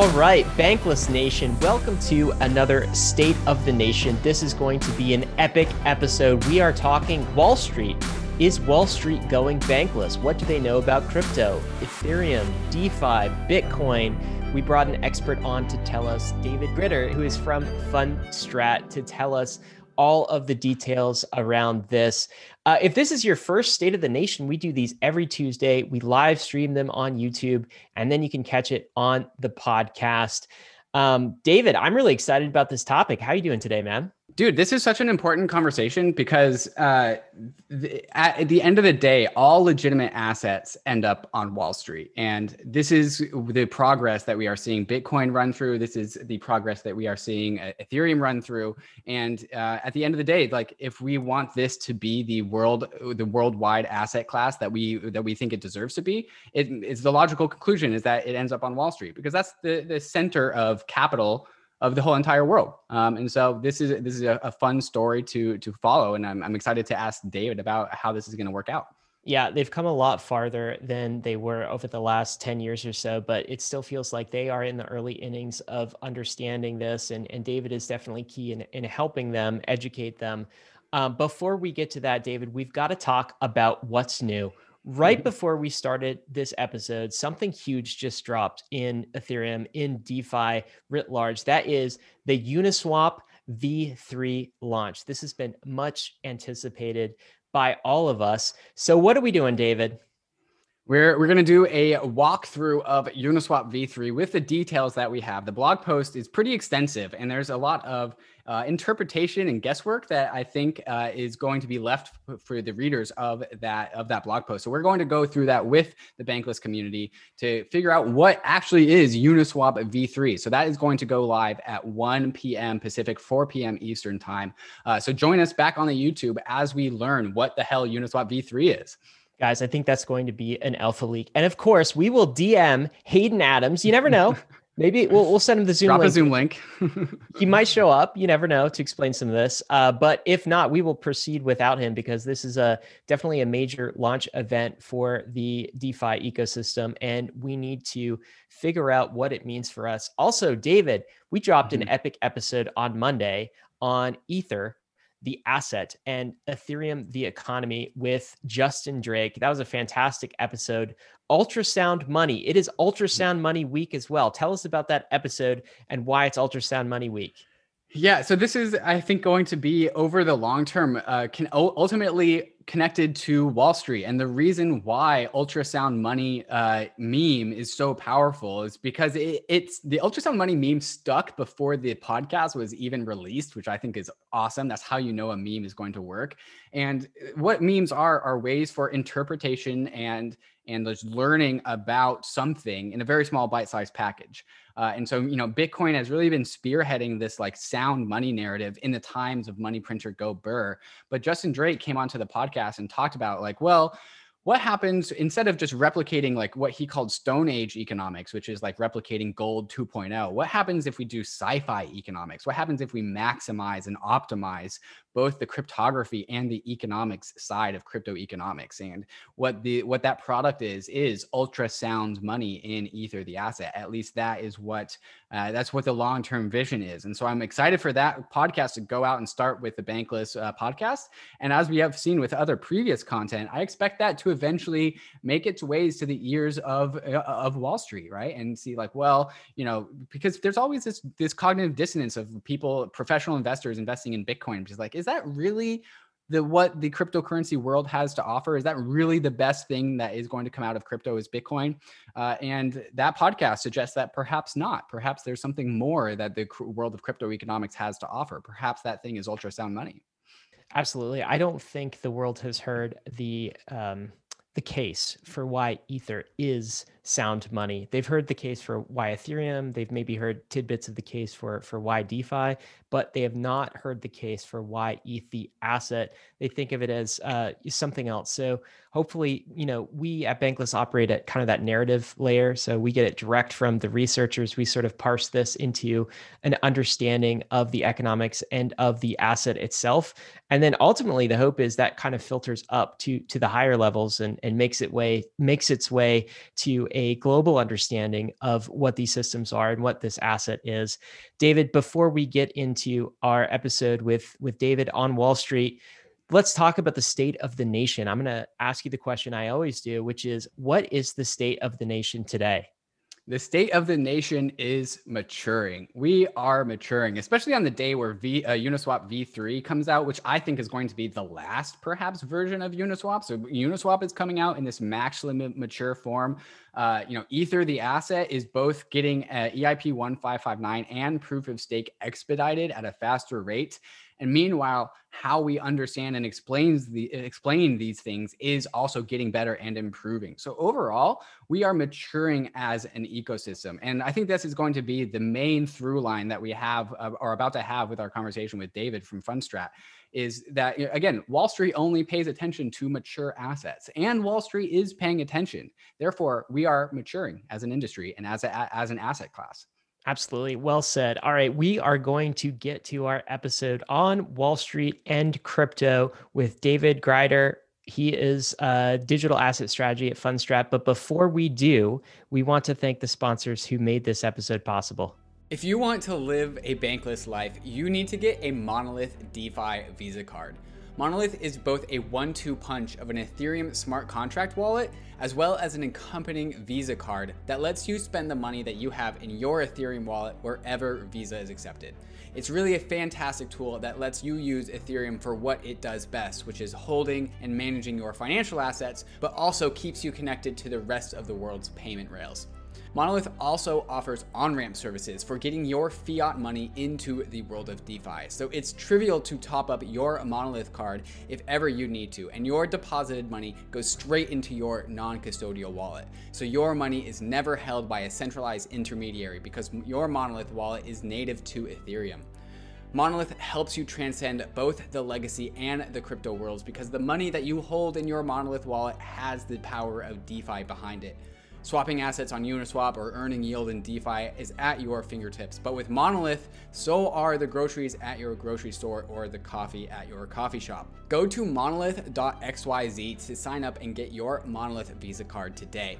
All right, Bankless Nation, welcome to another State of the Nation. This is going to be an epic episode. We are talking Wall Street. Is Wall Street going bankless? What do they know about crypto, Ethereum, DeFi, Bitcoin? We brought an expert on to tell us, David Grider, who is from Fundstrat, to tell us all of the details around this. Uh, if this is your first State of the Nation, we do these every Tuesday. We live stream them on YouTube, and then you can catch it on the podcast. Um, David, I'm really excited about this topic. How are you doing today, man? Dude, this is such an important conversation because uh, at the end of the day, all legitimate assets end up on Wall Street. And this is the progress that we are seeing Bitcoin run through. This is the progress that we are seeing uh, Ethereum run through. And uh, at the end of the day, like if we want this to be the world, the worldwide asset class that we that we think it deserves to be, it is the logical conclusion is that it ends up on Wall Street because that's the the center of capital of the whole entire world. Um, and so this is this is a, a, fun story to to follow, and I'm, I'm excited to ask David about how this is going to work out. Yeah, they've come a lot farther than they were over the last 10 years or so, but it still feels like they are in the early innings of understanding this. And, and David is definitely key in, in helping them educate them. Um, before we get to that, David, we've got to talk about what's new right mm-hmm. before we started this episode, something huge just dropped in Ethereum, in DeFi writ large. That is the Uniswap V3 launch. This has been much anticipated by all of us. So, what are we doing, David? We're, we're going to do a walkthrough of Uniswap v3 with the details that we have. The blog post is pretty extensive, and there's a lot of uh, interpretation and guesswork that I think uh, is going to be left for the readers of that of that blog post. So we're going to go through that with the Bankless community to figure out what actually is Uniswap v3. So that is going to go live at 1 p.m. Pacific, 4 p.m. Eastern time. Uh, so join us back on the YouTube as we learn what the hell Uniswap v3 is. Guys, I think that's going to be an alpha leak. And of course, we will DM Hayden Adams. You never know. Maybe we'll, we'll send him the Zoom Drop link. a Zoom link. he might show up. You never know to explain some of this. Uh, but if not, we will proceed without him because this is a definitely a major launch event for the DeFi ecosystem, and we need to figure out what it means for us. Also, David, we dropped mm-hmm. an epic episode on Monday on Ether the asset and Ethereum, the economy with Justin Drake. That was a fantastic episode. Ultrasound Money. It is Ultrasound Money Week as well. Tell us about that episode and why it's Ultrasound Money Week. Yeah, so this is, I think, going to be over the long term, uh, can ultimately connected to Wall Street. And the reason why ultrasound money uh, meme is so powerful is because it, it's the ultrasound money meme stuck before the podcast was even released, which I think is awesome. That's how you know a meme is going to work. And what memes are are ways for interpretation and and learning about something in a very small bite-sized package. Uh, and so, you know, Bitcoin has really been spearheading this like sound money narrative in the times of money printer go burr. But Justin Drake came onto the podcast and talked about like, well, what happens instead of just replicating like what he called stone age economics which is like replicating gold 2.0 what happens if we do sci-fi economics what happens if we maximize and optimize both the cryptography and the economics side of crypto economics. And what the what that product is is ultrasound money in Ether, the asset. At least that is what uh, that's what the long term vision is. And so I'm excited for that podcast to go out and start with the Bankless uh, podcast. And as we have seen with other previous content, I expect that to eventually make its ways to the ears of uh, of Wall Street, right? And see like, well, you know, because there's always this this cognitive dissonance of people, professional investors investing in Bitcoin, because like is that really the what the cryptocurrency world has to offer? Is that really the best thing that is going to come out of crypto is bitcoin? Uh, and that podcast suggests that perhaps not. Perhaps there's something more that the world of crypto economics has to offer. Perhaps that thing is ultrasound money. Absolutely. I don't think the world has heard the um, the case for why ether is sound money. They've heard the case for why Ethereum. They've maybe heard tidbits of the case for for why DeFi, but they have not heard the case for why ETH the asset. They think of it as uh, something else. So hopefully, you know, we at Bankless operate at kind of that narrative layer. So we get it direct from the researchers. We sort of parse this into an understanding of the economics and of the asset itself. And then ultimately the hope is that kind of filters up to to the higher levels and, and makes it way makes its way to a global understanding of what these systems are and what this asset is. David, before we get into our episode with with David on Wall Street, let's talk about the state of the nation. I'm going to ask you the question I always do, which is what is the state of the nation today? The state of the nation is maturing. We are maturing, especially on the day where v, uh, Uniswap v3 comes out, which I think is going to be the last, perhaps, version of Uniswap. So Uniswap is coming out in this maximally mature form. Uh, you know, Ether, the asset, is both getting uh, EIP 1559 and proof of stake expedited at a faster rate. And meanwhile, how we understand and explains the explain these things is also getting better and improving. So overall, we are maturing as an ecosystem, and I think this is going to be the main through line that we have uh, or about to have with our conversation with David from Fundstrat. Is that again, Wall Street only pays attention to mature assets, and Wall Street is paying attention. Therefore, we are maturing as an industry and as a, as an asset class. Absolutely. Well said. All right. We are going to get to our episode on Wall Street and crypto with David Grider. He is a digital asset strategy at Fundstrat. But before we do, we want to thank the sponsors who made this episode possible. If you want to live a bankless life, you need to get a Monolith DeFi Visa card. Monolith is both a one two punch of an Ethereum smart contract wallet as well as an accompanying Visa card that lets you spend the money that you have in your Ethereum wallet wherever Visa is accepted. It's really a fantastic tool that lets you use Ethereum for what it does best, which is holding and managing your financial assets, but also keeps you connected to the rest of the world's payment rails. Monolith also offers on ramp services for getting your fiat money into the world of DeFi. So it's trivial to top up your Monolith card if ever you need to, and your deposited money goes straight into your non custodial wallet. So your money is never held by a centralized intermediary because your Monolith wallet is native to Ethereum. Monolith helps you transcend both the legacy and the crypto worlds because the money that you hold in your Monolith wallet has the power of DeFi behind it. Swapping assets on Uniswap or earning yield in DeFi is at your fingertips. But with Monolith, so are the groceries at your grocery store or the coffee at your coffee shop. Go to monolith.xyz to sign up and get your Monolith Visa card today.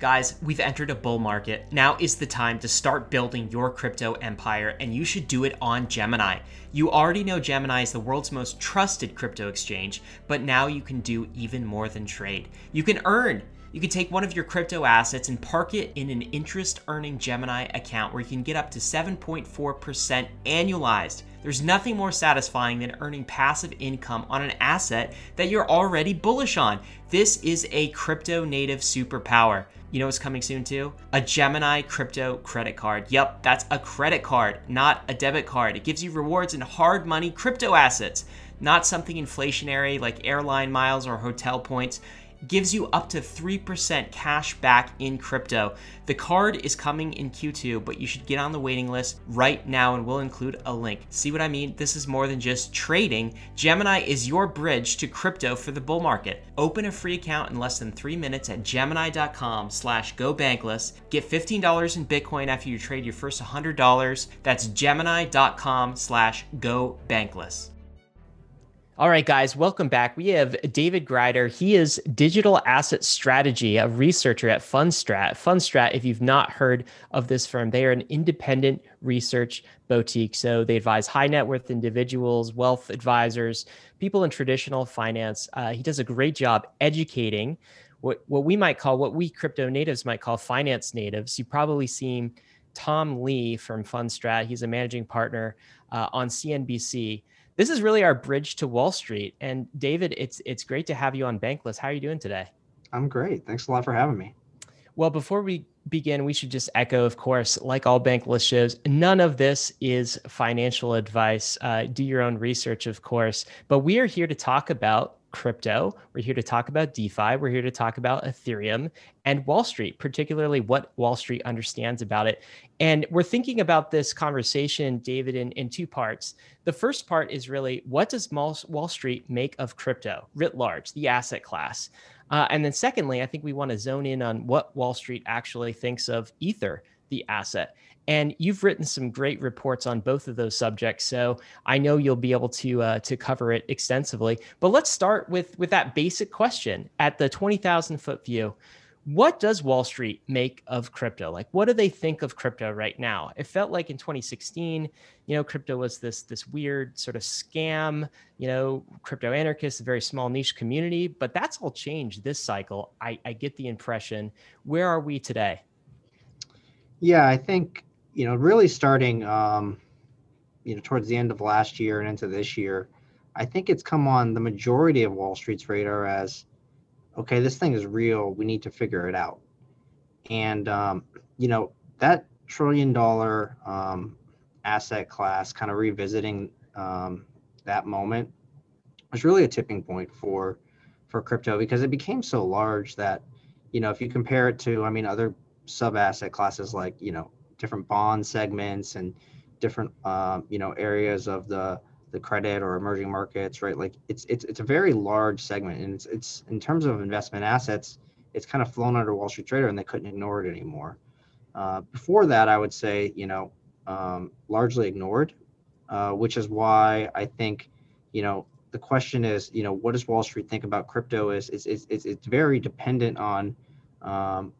Guys, we've entered a bull market. Now is the time to start building your crypto empire, and you should do it on Gemini. You already know Gemini is the world's most trusted crypto exchange, but now you can do even more than trade. You can earn you can take one of your crypto assets and park it in an interest earning Gemini account where you can get up to 7.4% annualized. There's nothing more satisfying than earning passive income on an asset that you're already bullish on. This is a crypto native superpower. You know what's coming soon too? A Gemini crypto credit card. Yep, that's a credit card, not a debit card. It gives you rewards in hard money crypto assets, not something inflationary like airline miles or hotel points gives you up to 3% cash back in crypto. The card is coming in Q2, but you should get on the waiting list right now and we'll include a link. See what I mean? This is more than just trading. Gemini is your bridge to crypto for the bull market. Open a free account in less than three minutes at gemini.com slash go bankless. Get $15 in Bitcoin after you trade your first $100. That's gemini.com slash go bankless. All right, guys, welcome back. We have David Grider. He is digital asset strategy, a researcher at Fundstrat. Fundstrat, if you've not heard of this firm, they are an independent research boutique. So they advise high net worth individuals, wealth advisors, people in traditional finance. Uh, he does a great job educating what, what we might call, what we crypto natives might call finance natives. You probably seen Tom Lee from Fundstrat. He's a managing partner uh, on CNBC this is really our bridge to Wall Street. And David, it's it's great to have you on Bankless. How are you doing today? I'm great. Thanks a lot for having me. Well, before we begin, we should just echo, of course, like all Bankless shows, none of this is financial advice. Uh, do your own research, of course. But we are here to talk about crypto. We're here to talk about DeFi. We're here to talk about Ethereum and Wall Street, particularly what Wall Street understands about it. And we're thinking about this conversation, David, in, in two parts. The first part is really what does Wall Street make of crypto writ large, the asset class? Uh, and then, secondly, I think we want to zone in on what Wall Street actually thinks of Ether, the asset. And you've written some great reports on both of those subjects, so I know you'll be able to uh, to cover it extensively. But let's start with with that basic question at the twenty thousand foot view. what does Wall Street make of crypto? Like, what do they think of crypto right now? It felt like in 2016, you know, crypto was this this weird sort of scam, you know, crypto anarchists, a very small niche community. But that's all changed this cycle. I, I get the impression. Where are we today? Yeah, I think you know, really starting, um, you know, towards the end of last year and into this year, I think it's come on the majority of Wall Street's radar as okay, this thing is real. We need to figure it out. And, um, you know, that trillion dollar um, asset class, kind of revisiting um, that moment, was really a tipping point for for crypto because it became so large that, you know, if you compare it to, I mean, other sub asset classes like, you know, different bond segments and different, um, you know, areas of the the credit or emerging markets, right? Like it's it's it's a very large segment, and it's it's in terms of investment assets, it's kind of flown under Wall Street Trader, and they couldn't ignore it anymore. Uh, before that, I would say you know um, largely ignored, uh, which is why I think you know the question is you know what does Wall Street think about crypto? Is it's it's, it's very dependent on um,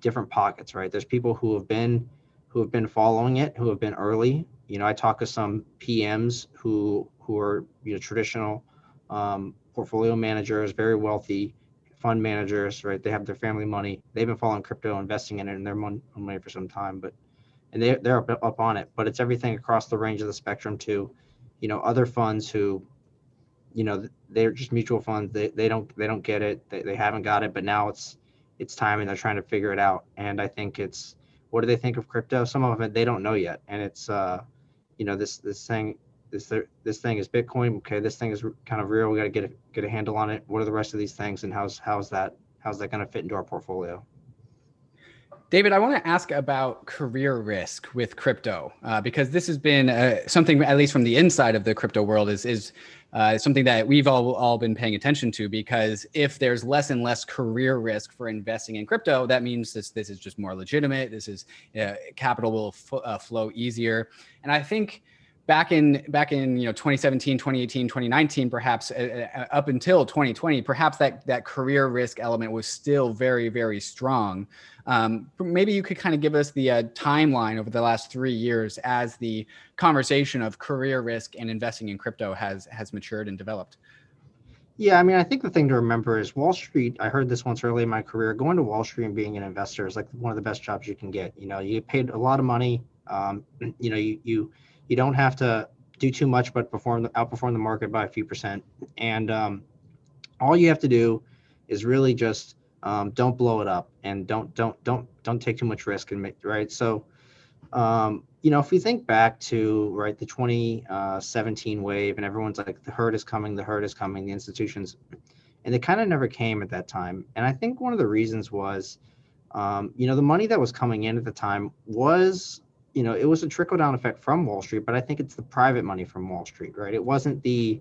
different pockets, right? There's people who have been who have been following it, who have been early, you know, I talk to some PMs who who are you know traditional um, portfolio managers, very wealthy fund managers, right? They have their family money. They've been following crypto, investing in it, and their money, for some time, but and they they're up, up on it. But it's everything across the range of the spectrum to, you know, other funds who, you know, they're just mutual funds. They they don't they don't get it. They they haven't got it, but now it's it's time and they're trying to figure it out. And I think it's what do they think of crypto? Some of them they don't know yet, and it's uh you know this this thing this this thing is Bitcoin. Okay, this thing is kind of real. We got to get a, get a handle on it. What are the rest of these things, and how's how's that how's that going to fit into our portfolio? David, I want to ask about career risk with crypto uh, because this has been uh, something, at least from the inside of the crypto world, is is uh, something that we've all all been paying attention to. Because if there's less and less career risk for investing in crypto, that means this this is just more legitimate. This is uh, capital will f- uh, flow easier, and I think back in back in you know 2017 2018 2019 perhaps uh, uh, up until 2020 perhaps that that career risk element was still very very strong um, maybe you could kind of give us the uh, timeline over the last three years as the conversation of career risk and investing in crypto has has matured and developed yeah, I mean, I think the thing to remember is Wall Street. I heard this once early in my career. Going to Wall Street and being an investor is like one of the best jobs you can get. You know, you get paid a lot of money. Um, you know, you you you don't have to do too much, but perform outperform the market by a few percent. And um, all you have to do is really just um, don't blow it up and don't don't don't don't take too much risk and make right. So um, you know, if we think back to right the 2017 uh, wave, and everyone's like, the herd is coming, the herd is coming, the institutions, and they kind of never came at that time. And I think one of the reasons was, um, you know, the money that was coming in at the time was you know, it was a trickle down effect from Wall Street, but I think it's the private money from Wall Street, right? It wasn't the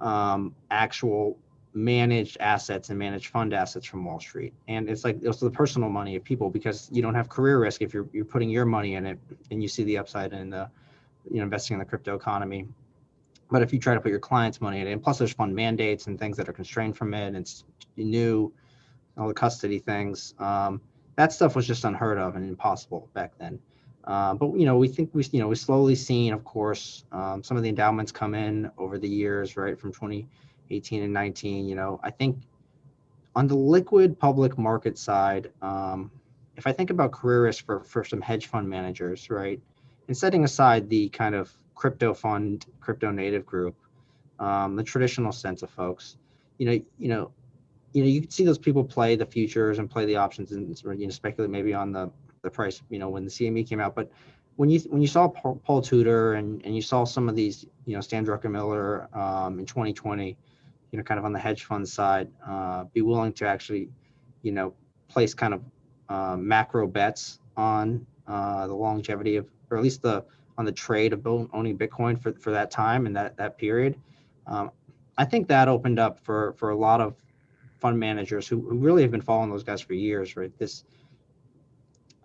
um, actual managed assets and managed fund assets from Wall Street. And it's like it's the personal money of people because you don't have career risk if you're you're putting your money in it and you see the upside in the you know investing in the crypto economy. But if you try to put your clients' money in it, and plus there's fund mandates and things that are constrained from it, and it's new, all the custody things. Um, that stuff was just unheard of and impossible back then. Uh, but you know, we think we you know we slowly seen, of course, um, some of the endowments come in over the years, right, from 2018 and 19. You know, I think on the liquid public market side, um, if I think about career risk for for some hedge fund managers, right, and setting aside the kind of crypto fund, crypto native group, um, the traditional sense of folks, you know, you know, you know, you can see those people play the futures and play the options and you know speculate maybe on the the price, you know, when the CME came out. But when you when you saw Paul, Tudor and, and you saw some of these, you know, Stan Druckenmiller um, in 2020, you know, kind of on the hedge fund side, uh, be willing to actually, you know, place kind of uh, macro bets on uh, the longevity of, or at least the on the trade of owning Bitcoin for, for that time and that that period. Um, I think that opened up for for a lot of fund managers who, who really have been following those guys for years, right? This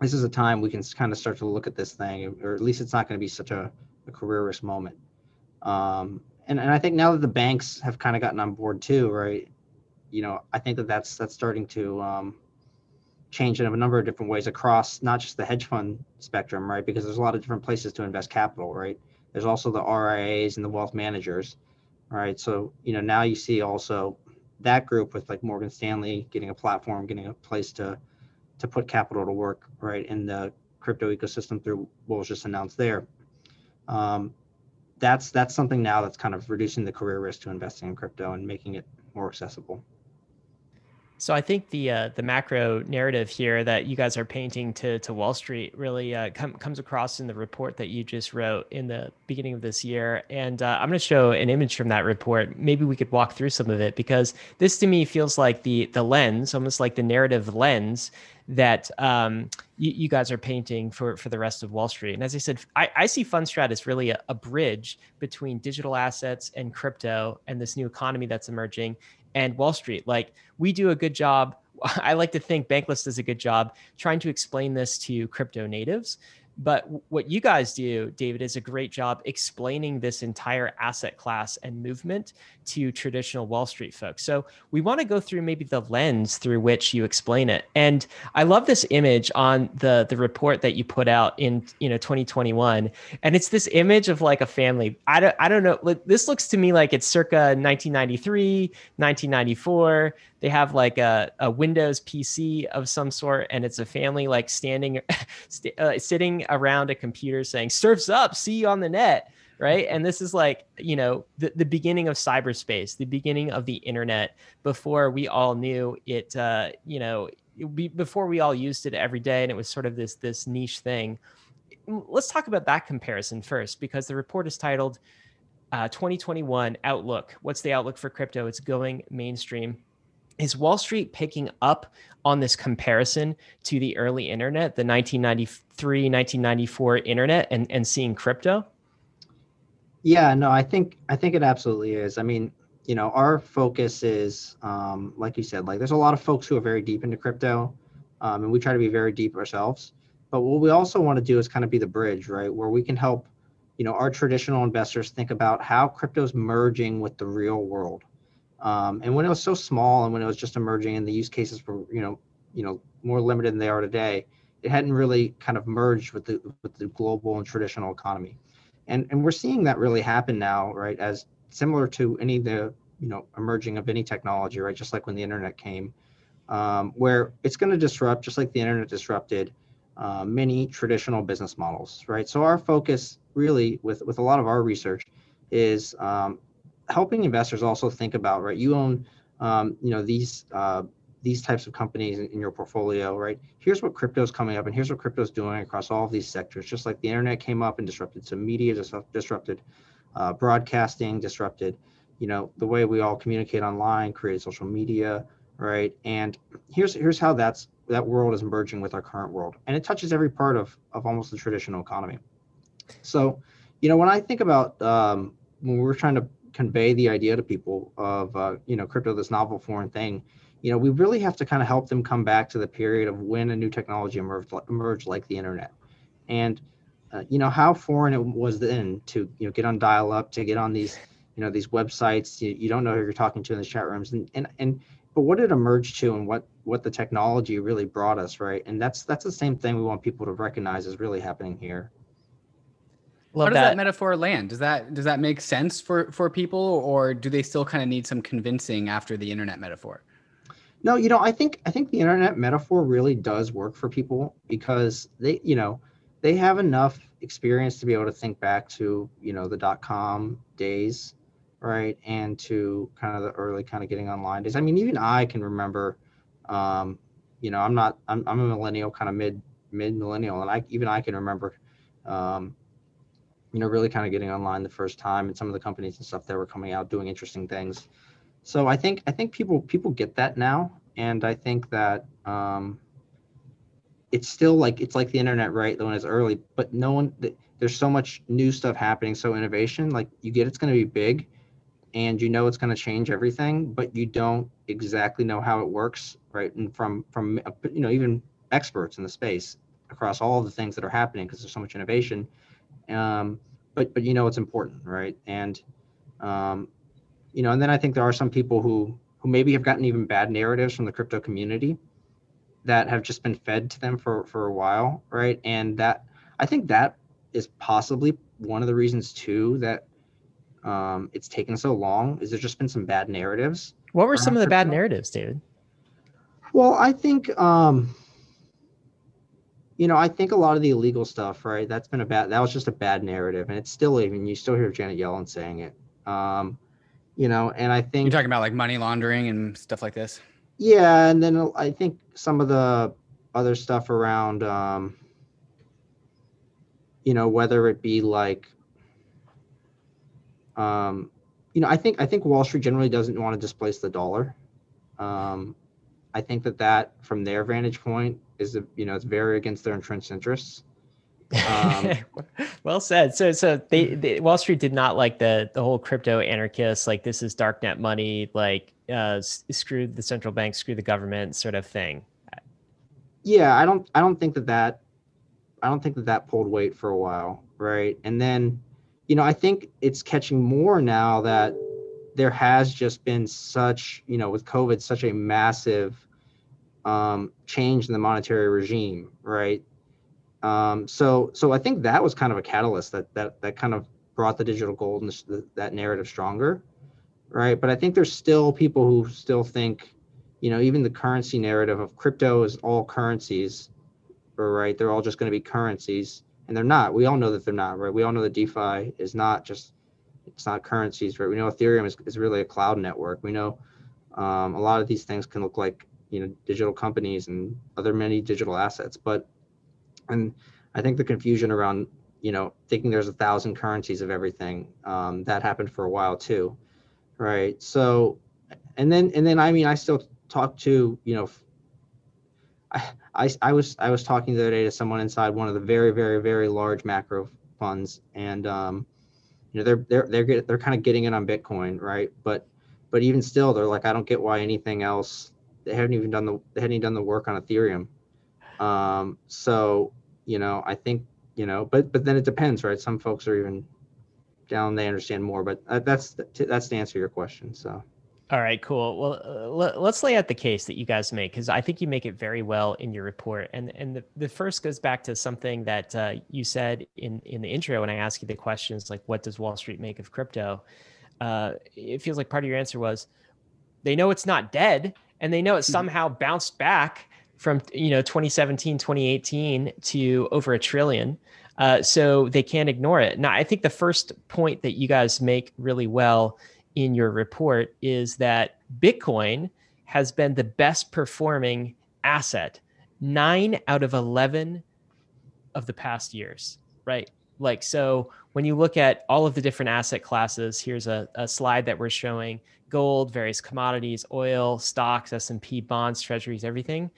this is a time we can kind of start to look at this thing, or at least it's not going to be such a, a career risk moment. Um, and, and I think now that the banks have kind of gotten on board too, right? You know, I think that that's that's starting to um, changed in a number of different ways across not just the hedge fund spectrum, right? Because there's a lot of different places to invest capital, right? There's also the RIAs and the wealth managers, right? So, you know, now you see also that group with like Morgan Stanley getting a platform, getting a place to to put capital to work, right, in the crypto ecosystem through what was just announced there. Um, that's that's something now that's kind of reducing the career risk to investing in crypto and making it more accessible. So I think the uh, the macro narrative here that you guys are painting to to Wall Street really uh, com- comes across in the report that you just wrote in the beginning of this year, and uh, I'm going to show an image from that report. Maybe we could walk through some of it because this to me feels like the the lens, almost like the narrative lens that um, you, you, guys are painting for for the rest of Wall Street. And as I said, I, I see Fundstrat as really a, a bridge between digital assets and crypto and this new economy that's emerging and Wall Street. Like we do a good job. I like to think Bankless does a good job trying to explain this to crypto natives. But what you guys do, David, is a great job explaining this entire asset class and movement to traditional Wall Street folks. So we want to go through maybe the lens through which you explain it. And I love this image on the the report that you put out in you know 2021, and it's this image of like a family. I don't I don't know. This looks to me like it's circa 1993, 1994 they have like a, a windows pc of some sort and it's a family like standing st- uh, sitting around a computer saying surfs up see you on the net right? And this is like you know the, the beginning of cyberspace the beginning of the internet. Before we all knew it uh, you know be, before we all used it every day and it was sort of this this niche thing. Let's talk about that comparison first because the report is titled uh, 2021 outlook. What's the outlook for crypto? It's going mainstream is Wall Street picking up on this comparison to the early internet, the 1993, 1994 internet, and, and seeing crypto? Yeah, no, I think I think it absolutely is. I mean, you know, our focus is, um, like you said, like there's a lot of folks who are very deep into crypto, um, and we try to be very deep ourselves. But what we also want to do is kind of be the bridge, right, where we can help, you know, our traditional investors think about how crypto's merging with the real world um, and when it was so small and when it was just emerging and the use cases were, you know, you know, more limited than they are today, it hadn't really kind of merged with the with the global and traditional economy. And and we're seeing that really happen now, right? As similar to any of the, you know, emerging of any technology, right? Just like when the internet came, um, where it's going to disrupt, just like the internet disrupted uh, many traditional business models, right? So our focus really with with a lot of our research is um, helping investors also think about right you own um, you know these uh, these types of companies in, in, your portfolio right? Here's what crypto's coming up and here's what crypto's doing across all of these sectors. Just like the internet came up and disrupted some media disrupted uh, broadcasting disrupted you know the way we all communicate online created social media right? And here's here's how that's that world is merging with our current world. And it touches every part of of almost the traditional economy. So you know when i think about um, when we're trying to convey the idea to people of uh, you know crypto this novel foreign thing you know we really have to kind of help them come back to the period of when a new technology emerged emerged like the internet. And uh, you know how foreign it was then to you know get on dial up to get on these you know these websites you, you don't know who you're talking to in the chat rooms. And and and but what it emerged to and what what the technology really brought us right? And that's that's the same thing we want people to recognize is really happening here Love How does that. that. metaphor land? Does that does that make sense for for people, or do they still kind of need some convincing after the internet metaphor? No, you know, I think I think the internet metaphor really does work for people because they, you know, they have enough experience to be able to think back to, you know, the dot com days, right, and to kind of the early kind of getting online days. I mean, even I can remember, um, you know, I'm not, I'm, I'm a millennial, kind of mid mid millennial, and I even I can remember. Um, you know, really kind of getting online the first time and some of the companies and stuff that were coming out doing interesting things. So I think I think people people get that now, and I think that um, it's still like it's like the internet, right? The when it's early, but no one there's so much new stuff happening, so innovation. Like you get, it's going to be big, and you know it's going to change everything, but you don't exactly know how it works, right? And from from you know even experts in the space across all the things that are happening because there's so much innovation um, but but you know it's important, right? And um, you know, and then I think there are some people who who maybe have gotten even bad narratives from the crypto community that have just been fed to them for for a while, right? And that I think that is possibly one of the reasons too that um, it's taken so long. Is there's just been some bad narratives. What were some of the bad narratives, David? Well, I think um, you know, I think a lot of the illegal stuff, right? That's been a bad. That was just a bad narrative, and it's still even. You still hear Janet Yellen saying it. Um, you know, and I think you're talking about like money laundering and stuff like this. Yeah, and then I think some of the other stuff around, um, you know, whether it be like, um, you know, I think I think Wall Street generally doesn't want to displace the dollar. Um, I think that that, from their vantage point, is you know it's very against their entrenched interests. Um, well said. So, so they, they, Wall Street did not like the the whole crypto anarchists, like this is darknet money, like uh, screw the central bank, screw the government, sort of thing. Yeah, I don't, I don't think that that, I don't think that that pulled weight for a while, right? And then, you know, I think it's catching more now that there has just been such, you know, with COVID, such a massive um, change in the monetary regime, right? Um, so, so I think that was kind of a catalyst that that that kind of brought the digital gold and the, that narrative stronger, right? But I think there's still people who still think, you know, even the currency narrative of crypto is all currencies, right? They're all just going to be currencies, and they're not. We all know that they're not, right? We all know that DeFi is not just it's not currencies, right? We know Ethereum is, is really a cloud network. We know um, a lot of these things can look like you know digital companies and other many digital assets. But and i think the confusion around you know thinking there's a thousand currencies of everything um, that happened for a while too right? So and then and then i mean i still talk to you know I, I, I was I was talking the other day to someone inside one of the very very very large macro funds and um, you know they're they're they're get, they're kind of getting it on Bitcoin right? But but even still they're like I don't get why anything else they haven't even done the they hadn't even done the work on Ethereum. Um, so you know, I think you know, but but then it depends, right? Some folks are even down; they understand more. But uh, that's that's to answer your question. So. All right, cool. Well, uh, let's lay out the case that you guys make because I think you make it very well in your report. And and the, the first goes back to something that uh, you said in in the intro when I asked you the questions like, "What does Wall Street make of crypto?" Uh, it feels like part of your answer was, "They know it's not dead, and they know it mm-hmm. somehow bounced back from you know 2017 2018 to over a trillion. Uh, so they can't ignore it. Now i think the first point that you guys make really well in your report is that bitcoin has been the best performing asset nine out of 11 of the past years right? Like so when you look at all of the different asset classes here's a, a slide that we're showing gold, various commodities, oil, stocks, S&P bonds, treasuries, everything.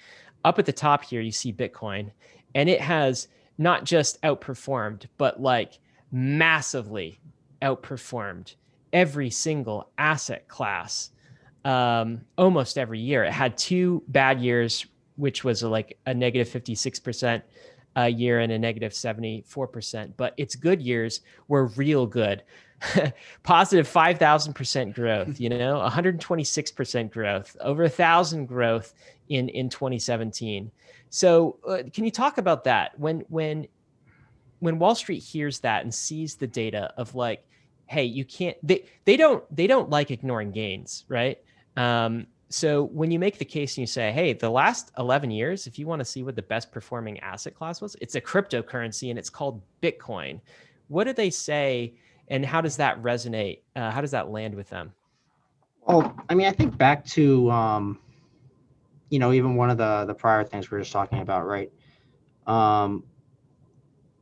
Up at the top here, you see Bitcoin, and it has not just outperformed, but like massively outperformed every single asset class um, almost every year. It had two bad years, which was like a negative 56% a year and a negative 74%. But its good years were real good. positive 5000% growth you know 126% growth over a thousand growth in in 2017 so uh, can you talk about that? When when when wall street hears that and sees the data of like hey you can't they they don't they don't like ignoring gains right? Um, so when you make the case and you say hey the last 11 years if you want to see what the best performing asset class was it's a cryptocurrency and it's called bitcoin. What do they say and how does that resonate? Uh, how does that land with them? Well, I mean, I think back to, um, you know, even one of the the prior things we were just talking about, right? Um,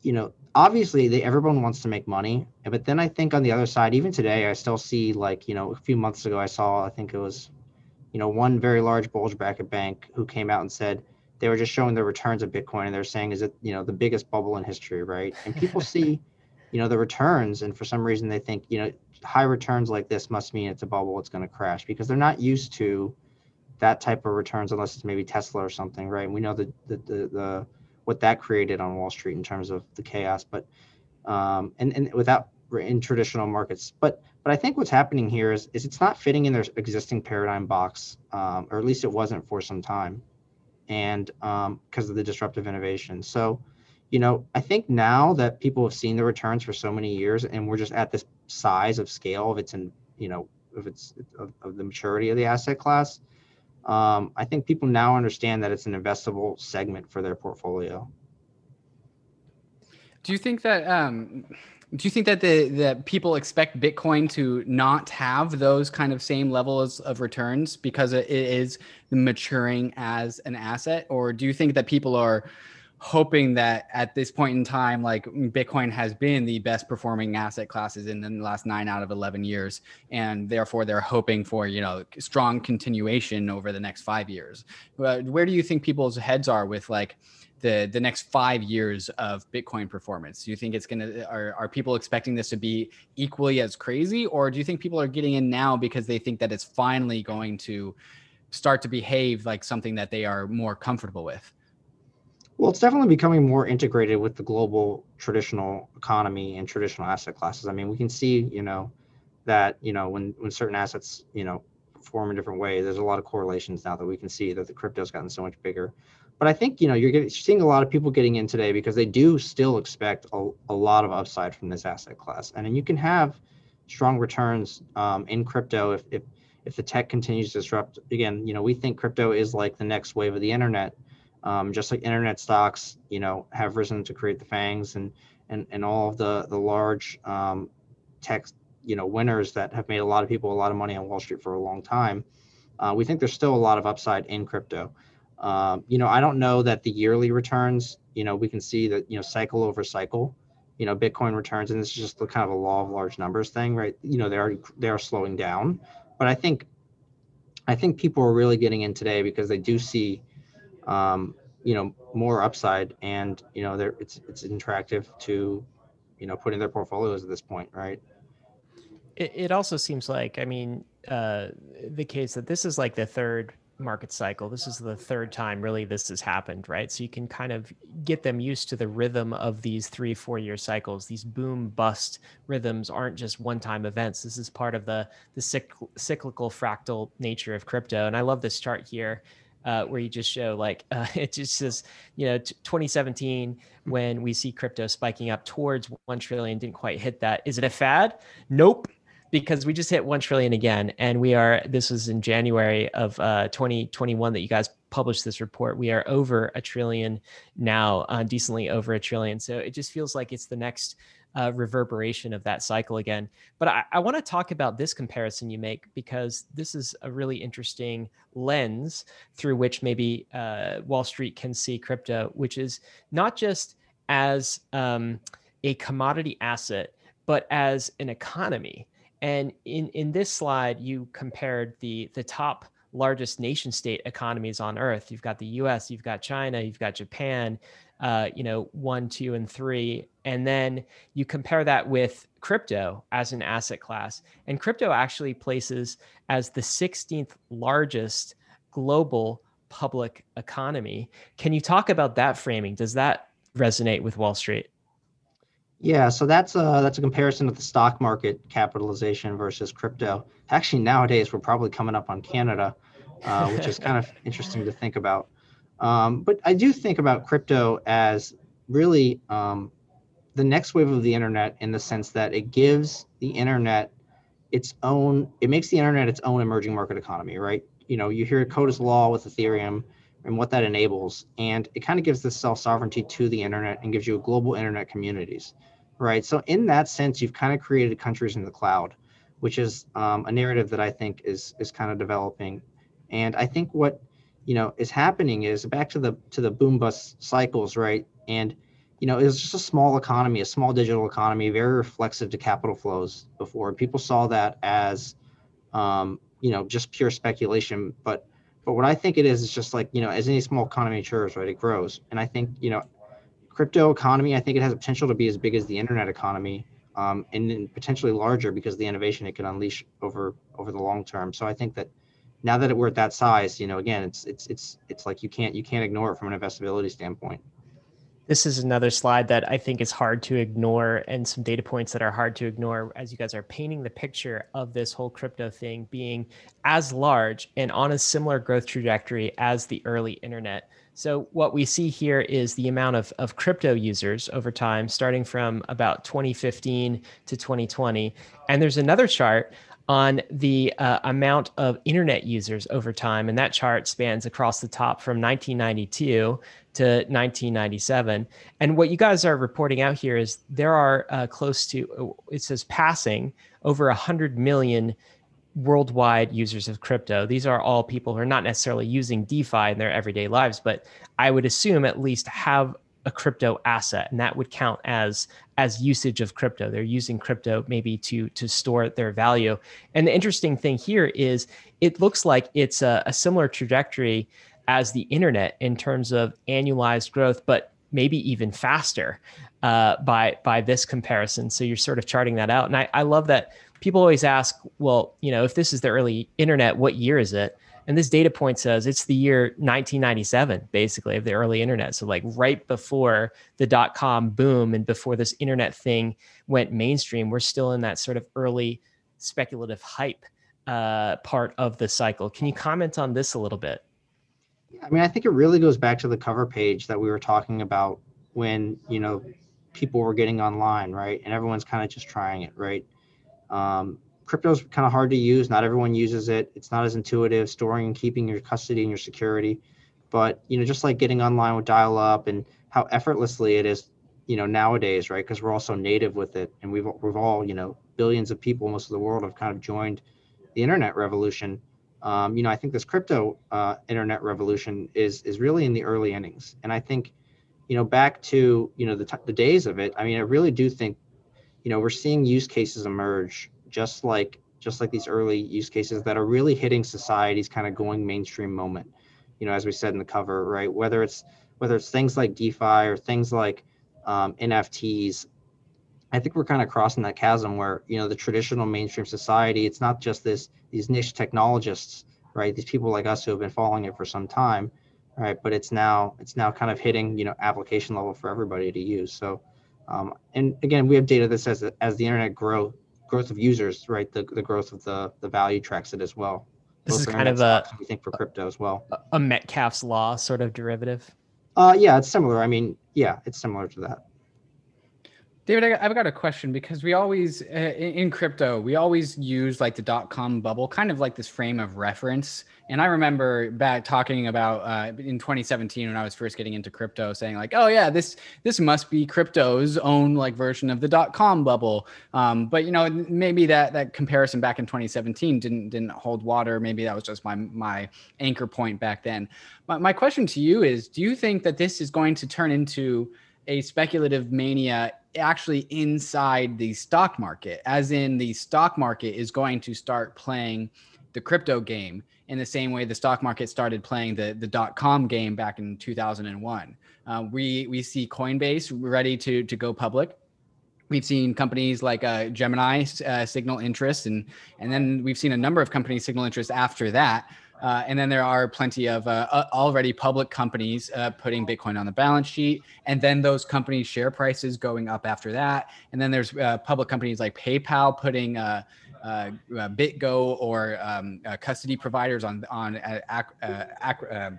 you know, obviously, they, everyone wants to make money, but then I think on the other side, even today, I still see like, you know, a few months ago, I saw, I think it was, you know, one very large bulge bracket bank who came out and said they were just showing the returns of Bitcoin, and they're saying, is it, you know, the biggest bubble in history, right? And people see you know the returns and for some reason they think you know high returns like this must mean it's a bubble it's going to crash because they're not used to that type of returns unless it's maybe tesla or something right and we know the the, the, the what that created on wall street in terms of the chaos but um and and without in traditional markets but but i think what's happening here is is it's not fitting in their existing paradigm box um, or at least it wasn't for some time and because um, of the disruptive innovation. So, you know, I think now that people have seen the returns for so many years, and we're just at this size of scale of its, in, you know, of its of, of the maturity of the asset class, um, I think people now understand that it's an investable segment for their portfolio. Do you think that um, do you think that the that people expect Bitcoin to not have those kind of same levels of returns because it is maturing as an asset, or do you think that people are hoping that at this point in time, like mm, Bitcoin has been the best performing asset classes in the last nine out of 11 years. And therefore they're hoping for, you know, strong continuation over the next five years. Where do you think people's heads are with like, the the next five years of Bitcoin performance? Do you think it's gonna are are people expecting this to be equally as crazy, or do you think people are getting in now because they think that it's finally going to start to behave like something that they are more comfortable with? Well, it's definitely becoming more integrated with the global traditional economy and traditional asset classes. I mean, we can see, you know, that you know when when certain assets, you know, perform in different ways. There's a lot of correlations now that we can see that the crypto's gotten so much bigger but I think you know you're getting seeing a lot of people getting in today because they do still expect a, a lot of upside from this asset class, and then you can have strong returns um, in crypto if, if if the tech continues to disrupt. Again, you know we think crypto is like the next wave of the internet, um, just like internet stocks, you know, have risen to create the FAANGs and and and all of the the large um, tech you know winners that have made a lot of people a lot of money on Wall Street for a long time. Uh, we think there's still a lot of upside in crypto. Um, you know, I don't know that the yearly returns, you know, we can see that, you know, cycle over cycle, you know, Bitcoin returns, and this is just the kind of a law of large numbers thing, right? You know, they are they are slowing down, but I think, I think people are really getting in today because they do see, um, you know, more upside, and you know, they're it's it's attractive to, you know, put in their portfolios at this point, right? It, it also seems like, I mean, uh, the case that this is like the third market cycle. This is the third time really this has happened, right? So you can kind of get them used to the rhythm of these three, four year cycles. These boom bust rhythms aren't just one time events. This is part of the the cyclical fractal nature of crypto. And I love this chart here. Uh, where you just show like uh, it just says you know t- 2017 when we see crypto spiking up towards 1 trillion didn't quite hit that. Is it a fad? Nope because we just hit 1 trillion again and we are this was in january of uh, 2021 that you guys published this report. We are over a trillion now uh, decently over a trillion. So it just feels like it's the next uh, reverberation of that cycle again but i, I want to talk about this comparison you make because this is a really interesting lens through which maybe uh, wall street can see crypto which is not just as um, a commodity asset but as an economy and in, in this slide, you compared the, the top largest nation state economies on earth. You've got the US, you've got China, you've got Japan, uh, you know, one, two, and three. And then you compare that with crypto as an asset class. And crypto actually places as the 16th largest global public economy. Can you talk about that framing? Does that resonate with Wall Street? Yeah, so that's a that's a comparison of the stock market capitalization versus crypto. Actually, nowadays we're probably coming up on Canada, uh, which is kind of interesting to think about. Um, but I do think about crypto as really um, the next wave of the internet in the sense that it gives the internet its own. It makes the internet its own emerging market economy, right? You know, you hear code is law with Ethereum and what that enables. And it kind of gives this self sovereignty to the internet and gives you global internet communities, right? So, in that sense, you've kind of created countries in the cloud, which is um, a narrative that I think is is kind of developing. And I think what you know is happening is back to the to the boom bust cycles, right? And you know, it was just a small economy, a small digital economy, very reflexive to capital flows before. People saw that as, um, you know, just pure speculation. But but what I think it is is just like you know, as any small economy matures, right, it grows. And I think you know, crypto economy, I think it has potential to be as big as the internet economy, um, and, and potentially larger because the innovation it can unleash over over the long term. So I think that now that we're at that size, you know, again, it's it's it's it's like you can't you can't ignore it from an investability standpoint. This is another slide that I think is hard to ignore, and some data points that are hard to ignore as you guys are painting the picture of this whole crypto thing being as large and on a similar growth trajectory as the early internet. So, what we see here is the amount of, of crypto users over time, starting from about 2015 to 2020. And there's another chart on the uh, amount of internet users over time. And that chart spans across the top from 1992 to 1997. And what you guys are reporting out here is there are uh, close to, uh, it says passing over 100 million worldwide users of crypto. These are all people who are not necessarily using DeFi in their everyday lives, but I would assume at least have a crypto asset and that would count as as usage of crypto. They're using crypto maybe to to store their value. And the interesting thing here is it looks like it's a, a similar trajectory as the internet in terms of annualized growth but maybe even faster uh, by by this comparison. So you're sort of charting that out. And I, I love that people always ask well you know if this is the early internet what year is it and this data point says it's the year 1997, basically, of the early internet. So, like right before the dot com boom and before this internet thing went mainstream, we're still in that sort of early speculative hype uh, part of the cycle. Can you comment on this a little bit? I mean, I think it really goes back to the cover page that we were talking about when, you know, people were getting online, right? And everyone's kind of just trying it, right? Um, crypto's kind of hard to use. Not everyone uses it. It's not as intuitive, storing and keeping your custody and your security. But you know, just like getting online with dial-up and how effortlessly it is, you know, nowadays, right? Because we're all so native with it, and we've we've all, you know, billions of people, most of the world, have kind of joined the internet revolution. Um, you know, I think this crypto uh, internet revolution is is really in the early innings, and I think, you know, back to you know the t- the days of it. I mean, I really do think, you know, we're seeing use cases emerge just like just like these early use cases that are really hitting society's kind of going mainstream moment. You know as we said in the cover right whether it's whether it's things like defi or things like um, nfts i think we're kind of crossing that chasm where you know the traditional mainstream society it's not just this these niche technologists right these people like us who have been following it for some time right but it's now it's now kind of hitting you know application level for everybody to use. So um, and again we have data that says that as the internet grow growth of users, right? The, the growth of the, the value tracks it as well. This Both is kind of a, we think for crypto as well. A Metcalfe's law sort of derivative. Uh, yeah, it's similar. I mean, yeah, it's similar to that. David, I've got a question because we always, uh, in crypto, we always use like the dot com bubble, kind of like this frame of reference. And I remember back talking about uh, in 2017 when I was first getting into crypto, saying like, "Oh yeah, this this must be crypto's own like version of the dot com bubble." Um, but you know, maybe that that comparison back in 2017 didn't didn't hold water. Maybe that was just my my anchor point back then. My, my question to you is: Do you think that this is going to turn into a speculative mania actually inside the stock market, as in the stock market is going to start playing the crypto game in the same way the stock market started playing the, the dot com game back in 2001. Uh, we, we see Coinbase ready to, to go public. We've seen companies like uh, Gemini uh, signal interest, and, and then we've seen a number of companies signal interest after that. Uh, and then there are plenty of uh, uh, already public companies uh, putting Bitcoin on the balance sheet, and then those companies' share prices going up after that. And then there's uh, public companies like PayPal putting uh, uh, BitGo or um, uh, custody providers on on uh, uh,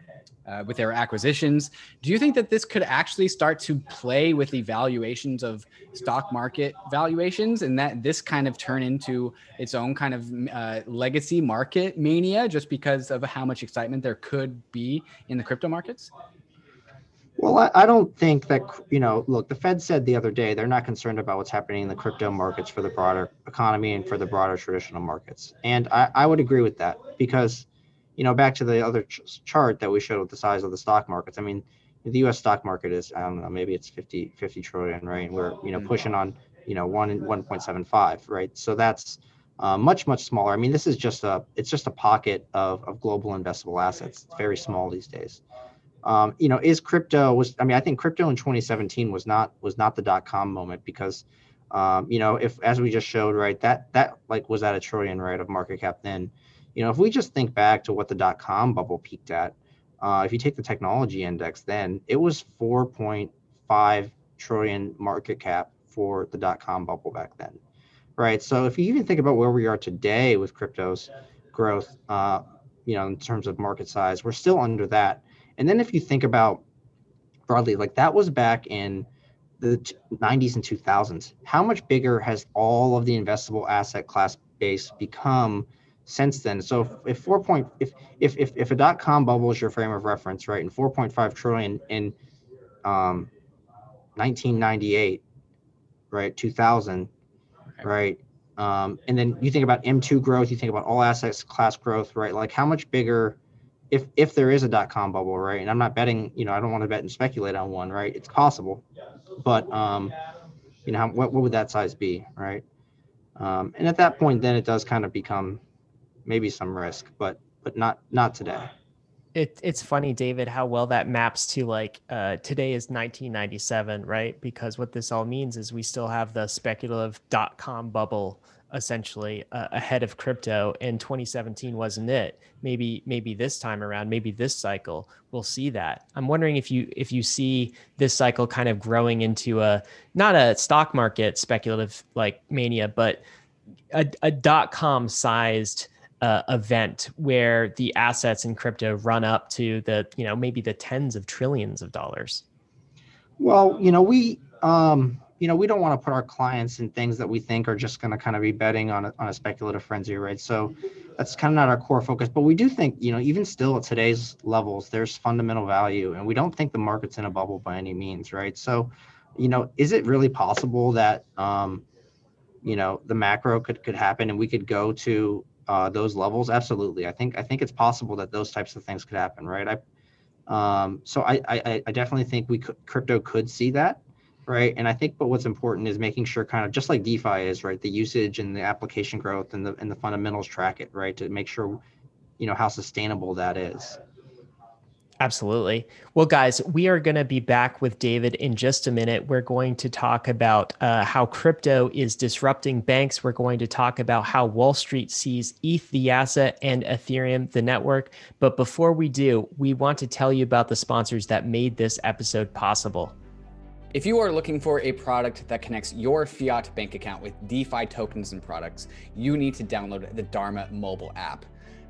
uh, with their acquisitions. Do you think that this could actually start to play with the valuations of stock market valuations, and that this kind of turn into its own kind of legacy market mania, just because of how much excitement there could be in the crypto markets? Well, I, I, don't think that, you know, look, the Fed said the other day they're not concerned about what's happening in the crypto markets for the broader economy and for the broader traditional markets. And I, I would agree with that because, you know, back to the other ch- chart that we showed with the size of the stock markets. I mean, the US stock market is, I don't know, maybe it's 50, 50 trillion, right? And we're, you know, pushing on, you know, one 1.75, right? So that's uh, much, much smaller. I mean, this is just a, it's just a pocket of, of global investable assets. It's very small these days um, you know, is crypto was I mean, I think crypto in 2017 was not was not the dot com moment because um, you know, if as we just showed, right, that that like was at a trillion right of market cap then. You know, if we just think back to what the dot com bubble peaked at, uh, if you take the technology index, then it was 4.5 4.5 trillion market cap for the dot com bubble back then, right? So if you even think about where we are today with cryptos growth, uh, you know, in terms of market size, we're still under that. And then if you think about broadly, like that was back in the 90s and 2000s. How much bigger has all of the investable asset class base become since then? So if, if 4 point if if if if a dot com bubble is your frame of reference, right, and 4.5 trillion in um, 1998, right, 2000, okay. right, um, and then you think about M2 growth, you think about all assets class growth, right? Like how much bigger, if if there is a dot com bubble, right? And I'm not betting, you know, I don't want to bet and speculate on one, right? It's possible, but um, you know, what what would that size be, right? Um, and at that point, then it does kind of become maybe some risk, but but not not today. It, it's funny, David, how well that maps to like uh, today is 1997, right? Because what this all means is we still have the speculative dot com bubble essentially uh, ahead of crypto, and 2017 wasn't it. Maybe maybe this time around, maybe this cycle we'll see that. I'm wondering if you if you see this cycle kind of growing into a not a stock market speculative like mania, but a, a dot com sized uh, event where the assets in crypto run up to the you know maybe the tens of trillions of dollars well you know we um you know we don't want to put our clients in things that we think are just going to kind of be betting on a, on a speculative frenzy right so that's kind of not our core focus but we do think you know even still at today's levels there's fundamental value and we don't think the market's in a bubble by any means right so you know is it really possible that um you know the macro could could happen and we could go to uh, those levels, absolutely. I think I think it's possible that those types of things could happen, right? I um, so I, I I definitely think we could, crypto could see that, right? And I think but what's important is making sure kind of just like DeFi is, right? The usage and the application growth and the and the fundamentals track it, right? To make sure you know how sustainable that is. Absolutely. Well, guys, we are going to be back with David in just a minute. We're going to talk about uh, how crypto is disrupting banks. We're going to talk about how Wall Street sees ETH, the asset, and Ethereum, the network. But before we do, we want to tell you about the sponsors that made this episode possible. If you are looking for a product that connects your fiat bank account with DeFi tokens and products, you need to download the Dharma mobile app.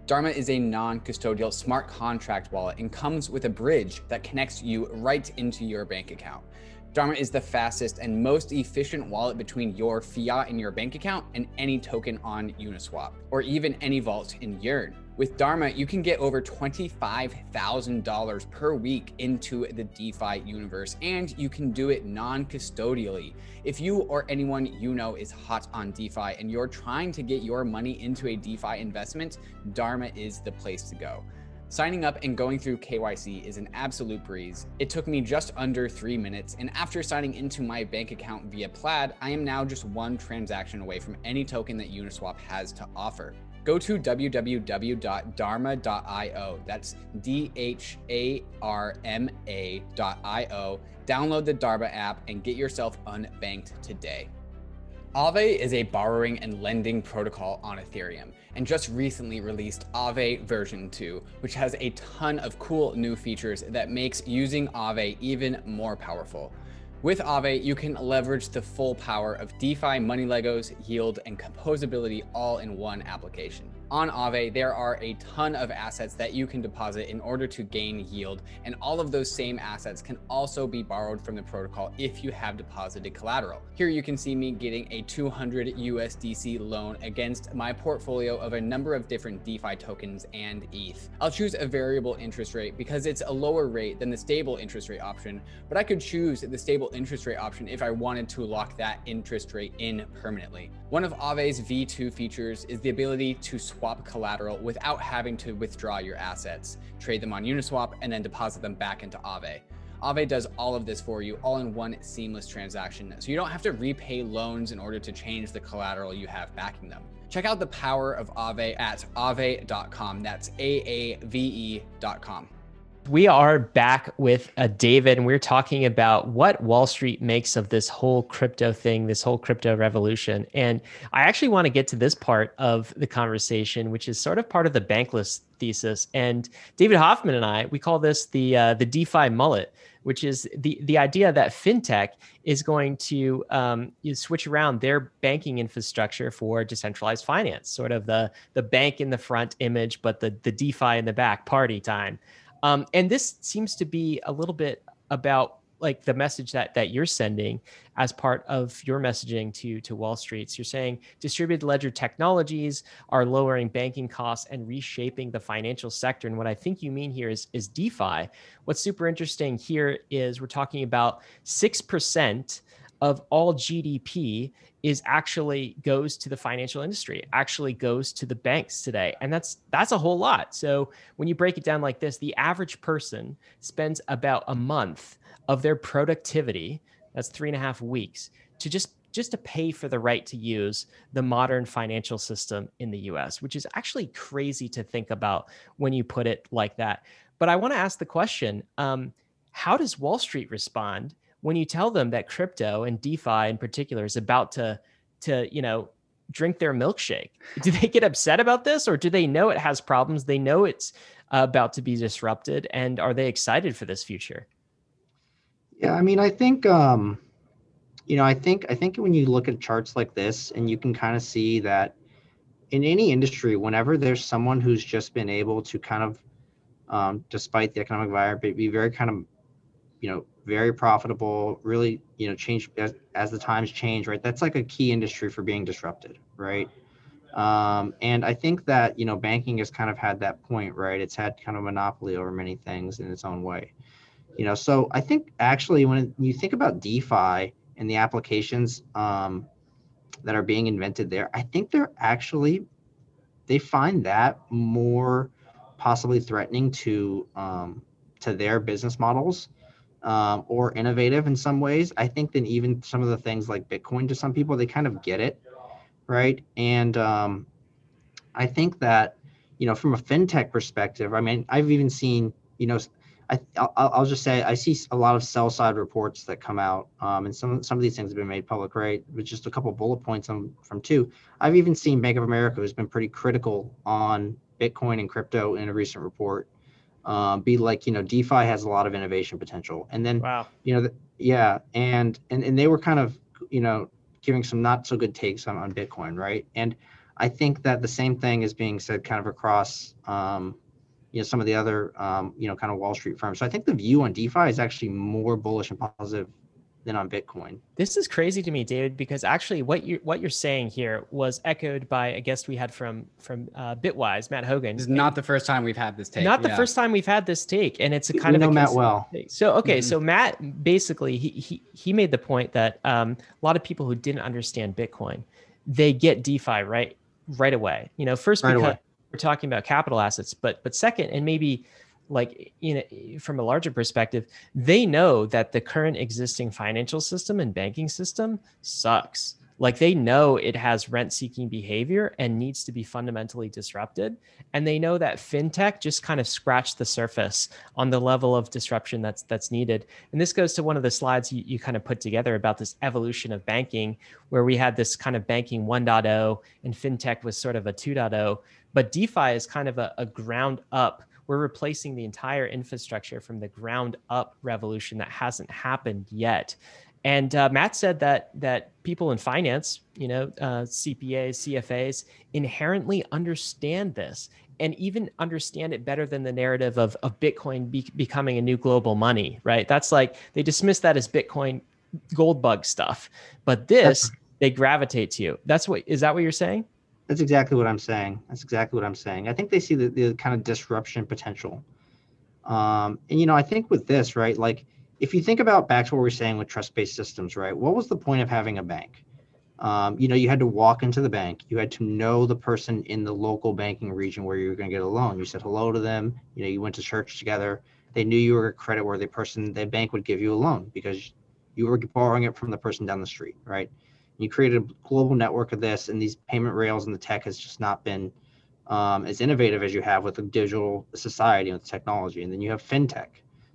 Dharma is a non-custodial smart contract wallet and comes with a bridge that connects you right into your bank account. Dharma is the fastest and most efficient wallet between your fiat in your bank account and any token on Uniswap, or even any vault in Yearn. With Dharma, you can get over $25,000 per week into the DeFi universe, and you can do it non custodially. If you or anyone you know is hot on DeFi and you're trying to get your money into a DeFi investment, Dharma is the place to go. Signing up and going through KYC is an absolute breeze. It took me just under three minutes, and after signing into my bank account via Plaid, I am now just one transaction away from any token that Uniswap has to offer go to www.dharma.io. That's D H A R M A.io. Download the Dharma app and get yourself unbanked today. Aave is a borrowing and lending protocol on Ethereum and just recently released Aave version 2, which has a ton of cool new features that makes using Aave even more powerful. With Aave, you can leverage the full power of DeFi, money Legos, yield, and composability all in one application. On Aave, there are a ton of assets that you can deposit in order to gain yield, and all of those same assets can also be borrowed from the protocol if you have deposited collateral. Here you can see me getting a 200 USDC loan against my portfolio of a number of different DeFi tokens and ETH. I'll choose a variable interest rate because it's a lower rate than the stable interest rate option, but I could choose the stable interest rate option if I wanted to lock that interest rate in permanently. One of Aave's V2 features is the ability to swap collateral without having to withdraw your assets, trade them on Uniswap, and then deposit them back into Aave. Aave does all of this for you all in one seamless transaction, so you don't have to repay loans in order to change the collateral you have backing them. Check out the power of Aave at aave.com. That's A A V E.com. We are back with uh, David, and we're talking about what Wall Street makes of this whole crypto thing, this whole crypto revolution. And I actually want to get to this part of the conversation, which is sort of part of the bankless thesis. And David Hoffman and I, we call this the uh, the DeFi mullet, which is the the idea that fintech is going to um, switch around their banking infrastructure for decentralized finance, sort of the the bank in the front image, but the the DeFi in the back, party time. Um, and this seems to be a little bit about like the message that that you're sending as part of your messaging to to Wall Street. So you're saying distributed ledger technologies are lowering banking costs and reshaping the financial sector. And what I think you mean here is is DeFi. What's super interesting here is we're talking about six percent of all GDP is actually goes to the financial industry actually goes to the banks today and that's that's a whole lot so when you break it down like this the average person spends about a month of their productivity that's three and a half weeks to just just to pay for the right to use the modern financial system in the US, which is actually crazy to think about when you put it like that. But I want to ask the question um, how does Wall Street respond when you tell them that crypto and DeFi in particular is about to to you know drink their milkshake, do they get upset about this, or do they know it has problems? They know it's uh, about to be disrupted, and are they excited for this future? Yeah, I mean, I think um, you know, I think I think when you look at charts like this, and you can kind of see that in any industry, whenever there's someone who's just been able to kind of, um, despite the economic environment, be very kind of, you know, very profitable, really, you know, change as, as the times change, right? That's like a key industry for being disrupted, right? Um, and I think that, you know, banking has kind of had that point, right? It's had kind of monopoly over many things in its own way. You know, so I think actually when you think about DeFi and the applications um, that are being invented there, I think they're actually, they find that more possibly threatening to um, to their business models um, or innovative in some ways. I think than even some of the things like Bitcoin to some people, they kind of get it, right? And um, I think that, you know, from a fintech perspective, I mean, I've even seen, you know, I, I'll, I'll just say I see a lot of sell side reports that come out, um, and some some of these things have been made public, right? With just a couple bullet points on, from two. I've even seen Bank of America who's been pretty critical on Bitcoin and crypto in a recent report um, be like you know defi has a lot of innovation potential. And then wow. you know the, yeah and, and and they were kind of you know giving some not so good takes on, on bitcoin right? And i think that the same thing is being said kind of across um, you know some of the other um, you know kind of wall street firms. So i think the view on defi is actually more bullish and positive than on Bitcoin. This is crazy to me, David, because actually what you what you're saying here was echoed by a guest we had from from uh, Bitwise, Matt Hougan. This is not the first time we've had this take. Not the first time we've had this take, and it's a kind we of know Matt well. Take. So okay, mm-hmm. so Matt basically he he he made the point that um, a lot of people who didn't understand Bitcoin, they get DeFi right right away. You know, first right because away. we're talking about capital assets, but but second, and maybe like you know from a larger perspective they know that the current existing financial system and banking system sucks. Like they know it has rent seeking behavior and needs to be fundamentally disrupted and they know that fintech just kind of scratched the surface on the level of disruption that's that's needed. And this goes to one of the slides you, you kind of put together about this evolution of banking where we had this kind of banking 1.0 and fintech was sort of a 2.0 but defi is kind of a, a ground up we're replacing the entire infrastructure from the ground up revolution that hasn't happened yet. And uh, Matt said that that people in finance, you know, uh, CPAs, CFAs, inherently understand this and even understand it better than the narrative of, of Bitcoin be- becoming a new global money, right? That's like they dismiss that as Bitcoin gold bug stuff, but this they gravitate to. That's what is that what you're saying? That's exactly what I'm saying. That's exactly what I'm saying. I think they see the, the kind of disruption potential. Um, and you know, I think with this, right, like if you think about back to what we are saying with trust-based systems, right? What was the point of having a bank? Um, you know, you had to walk into the bank. You had to know the person in the local banking region where you were going to get a loan. You said hello to them. You know, you went to church together. They knew you were a credit-worthy person. The bank would give you a loan because you were borrowing it from the person down the street, right? You created a global network of this and these payment rails and the tech has just not been um, as innovative as you have with the digital society with technology. And then you have fintech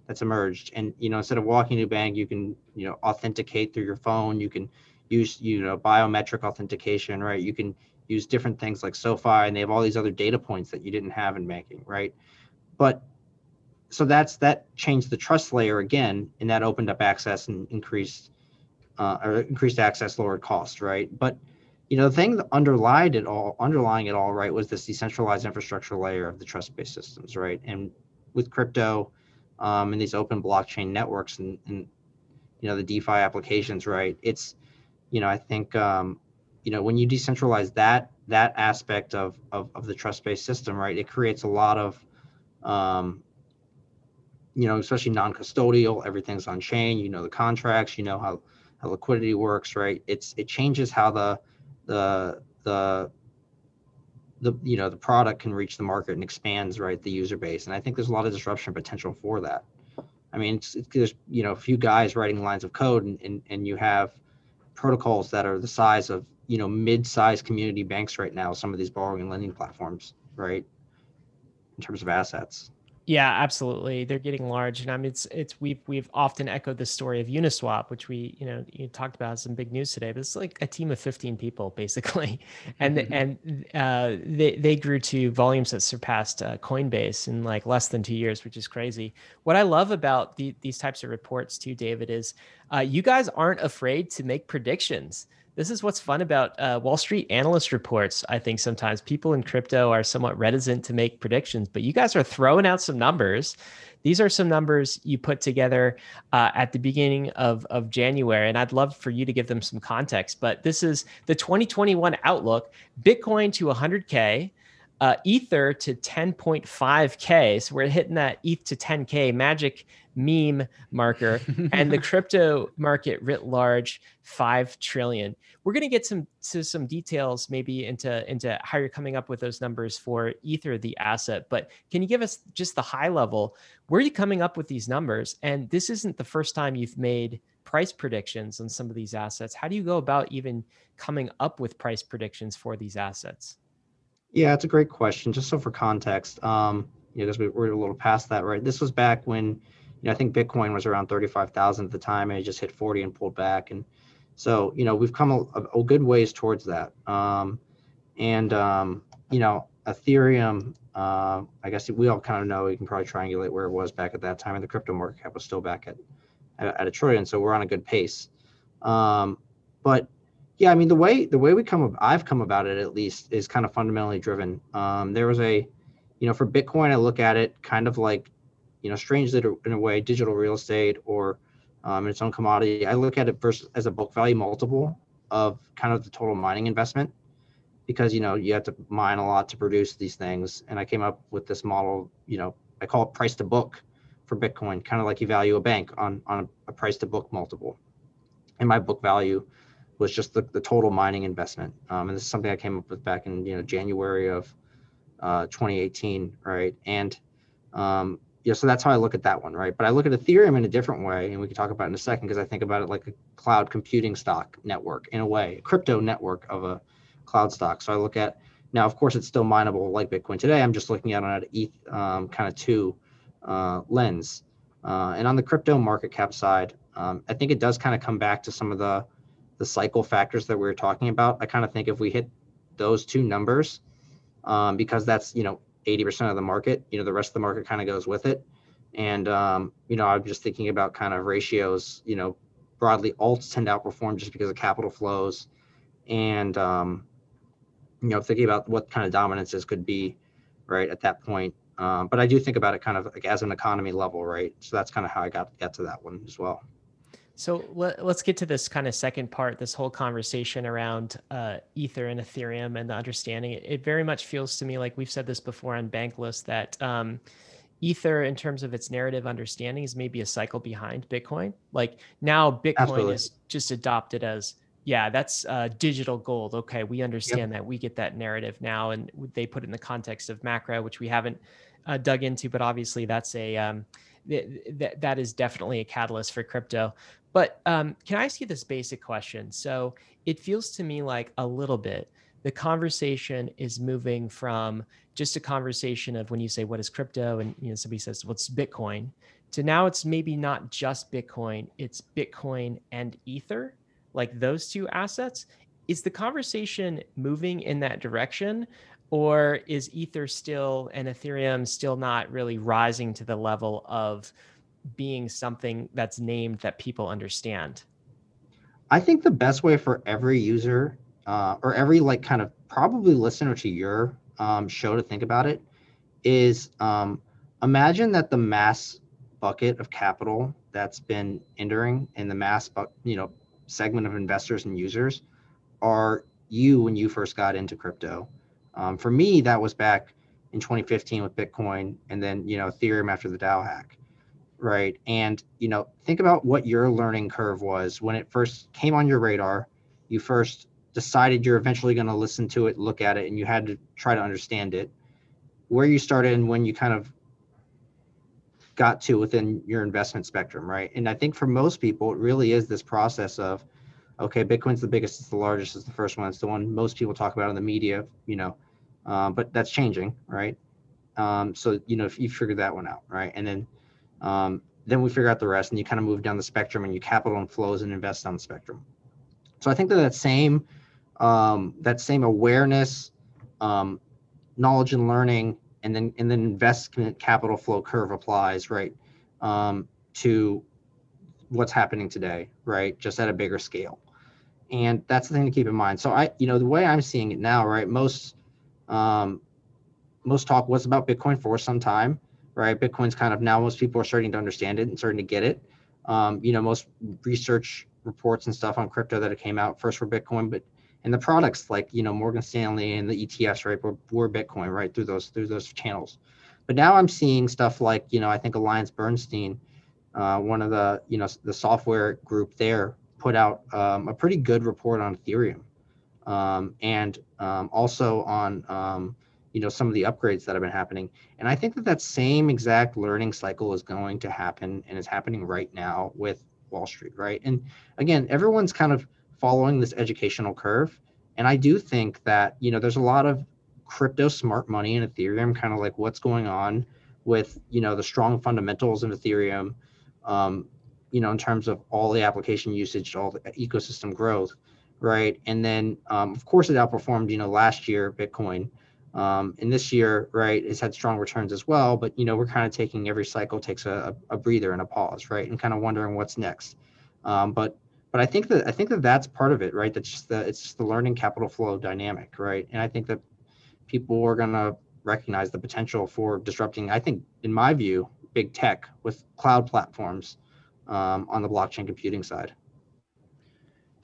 that's emerged. And you know, instead of walking to a bank, you can you know authenticate through your phone. You can use you know biometric authentication, right? You can use different things like SoFi, and they have all these other data points that you didn't have in banking, right? But so that's that changed the trust layer again, and that opened up access and increased uh, or increased access, lowered cost, right? But you know, the thing that it all, underlying it all, right, was this decentralized infrastructure layer of the trust-based systems, right? And with crypto um, and these open blockchain networks and, and you know the DeFi applications, right? It's you know, I think um, you know when you decentralize that that aspect of of, of the trust-based system, right, it creates a lot of um, you know, especially non-custodial, everything's on chain. You know the contracts, you know how liquidity works, right? It's it changes how the the the the you know the product can reach the market and expands right the user base. And i think there's a lot of disruption potential for that. I mean it's, it's there's you know a few guys writing lines of code and, and and you have protocols that are the size of you know mid-sized community banks right now some of these borrowing and lending platforms right in terms of assets yeah, absolutely. They're getting large, and I mean, it's it's we've we've often echoed the story of Uniswap, which we you know you talked about some big news today. But it's like a team of fifteen people basically, and and uh, they they grew to volumes that surpassed uh, Coinbase in like less than two years, which is crazy. What I love about the, these types of reports too, David, is uh, you guys aren't afraid to make predictions this is what's fun about uh, Wall Street analyst reports. I think sometimes people in crypto are somewhat reticent to make predictions, but you guys are throwing out some numbers. These are some numbers you put together uh, at the beginning of, of January, and I'd love for you to give them some context. But this is the 2021 outlook Bitcoin to 100K, uh, Ether to 10.5K. So we're hitting that ETH to 10K magic meme marker and the crypto market writ large 5 trillion. We're going to get some to some details maybe into into how you're coming up with those numbers for ether the asset but can you give us just the high level? Where are you coming up with these numbers? And this isn't the first time you've made price predictions on some of these assets. How do you go about even coming up with price predictions for these assets? Yeah it's a great question. Just so for context um you know because we, we're a little past that right? This was back when you know, I think Bitcoin was around 35,000 at the time and it just hit 40 and pulled back. And so, you know, we've come a, a good ways towards that. Um, and, um, you know, Ethereum, uh, I guess we all kind of know, we can probably triangulate where it was back at that time. And the crypto market cap was still back at, at, at a trillion. So we're on a good pace. Um, but yeah, I mean, the way, the way we come, I've come about it at least is kind of fundamentally driven. Um, there was a, you know, for Bitcoin, I look at it kind of like you know, strangely in a way, digital real estate or um, its own commodity. I look at it versus as a book value multiple of kind of the total mining investment because you know you have to mine a lot to produce these things. And I came up with this model. You know, I call it price to book for Bitcoin, kind of like you value a bank on on a, price to book multiple. And my book value was just the, the total mining investment. Um, and this is something I came up with back in you know January of uh, 2018, right? And um, yeah, so that's how I look at that one, right? But I look at Ethereum in a different way, and we can talk about it in a second because I think about it like a cloud computing stock network in a way, a crypto network of a cloud stock. So I look at now, of course, it's still mineable like Bitcoin today. I'm just looking at it ETH um, kind of two uh, lens. Uh, and on the crypto market cap side, um, I think it does kind of come back to some of the the cycle factors that we were talking about. I kind of think if we hit those two numbers, um, because that's you know 80% of the market you know the rest of the market kind of goes with it. And um, you know i'm just thinking about kind of ratios you know broadly alts tend to outperform just because of capital flows. And um, you know thinking about what kind of dominances could be right at that point. Um, but i do think about it kind of like as an economy level right? So that's kind of how i got got to that one as well so let, us get to this kind of second part, this whole conversation around uh, Ether and Ethereum and the understanding. It, it, very much feels to me like we've said this before on Bankless that um, Ether, in terms of its narrative understanding, is maybe a cycle behind Bitcoin. Like now, Bitcoin Absolutely. is just adopted as yeah, that's uh, digital gold. Okay, we understand yep. that. We get that narrative now, and they put it in the context of macro, which we haven't uh, dug into, but obviously that's a um, th- th- that is definitely a catalyst for crypto. But um, can I ask you this basic question? So it feels to me like a little bit the conversation is moving from just a conversation of when you say what is crypto and you know somebody says what's Bitcoin to now it's maybe not just Bitcoin, it's Bitcoin and Ether, like those two assets. Is the conversation moving in that direction? Or is Ether still and Ethereum still not really rising to the level of being something that's named that people understand? I think the best way for every user uh, or every like kind of probably listener to your um, show to think about it is um, imagine that the mass bucket of capital that's been entering in the mass but you know segment of investors and users are you when you first got into crypto um, for me that was back in 2015 with bitcoin and then you know ethereum after the dao hack right and you know think about what your learning curve was when it first came on your radar you first decided you're eventually going to listen to it look at it and you had to try to understand it where you started and when you kind of got to within your investment spectrum, right? And I think for most people, it really is this process of, okay, Bitcoin's the biggest, it's the largest, it's the first one, it's the one most people talk about in the media, you know, um, but that's changing, right? Um, so you know, if you figure that one out, right, and then um, then we figure out the rest, and you kind of move down the spectrum, and you capital and flows and invest down the spectrum. So I think that that same um, that same awareness, um, knowledge and learning and then and then investment capital flow curve applies right um, to what's happening today right just at a bigger scale. And that's the thing to keep in mind. So i you know the way i'm seeing it now right most um, most talk was about bitcoin for some time right? Bitcoin's kind of now most people are starting to understand it and starting to get it. Um, you know most research reports and stuff on crypto that came out first for bitcoin but and the products like you know Morgan Stanley and the ETFs, right, were, were Bitcoin, right, through those through those channels. But now I'm seeing stuff like you know I think Alliance Bernstein, uh, one of the you know the software group there, put out um, a pretty good report on Ethereum, um, and um, also on um, you know some of the upgrades that have been happening. And I think that that same exact learning cycle is going to happen and is happening right now with Wall Street, right? And again, everyone's kind of following this educational curve. And I do think that, you know, there's a lot of crypto smart money in Ethereum, kind of like what's going on with, you know, the strong fundamentals of Ethereum, um, you know, in terms of all the application usage, all the ecosystem growth, right? And then, um, of course, it outperformed, you know, last year, Bitcoin. Um, and this year, right, has had strong returns as well. But, you know, we're kind of taking every cycle takes a, a breather and a pause, right? And kind of wondering what's next. Um, but but I think that I think that that's part of it, right? That's just the it's just the learning capital flow dynamic, right? And I think that people are going to recognize the potential for disrupting. I think, in my view, big tech with cloud platforms um, on the blockchain computing side.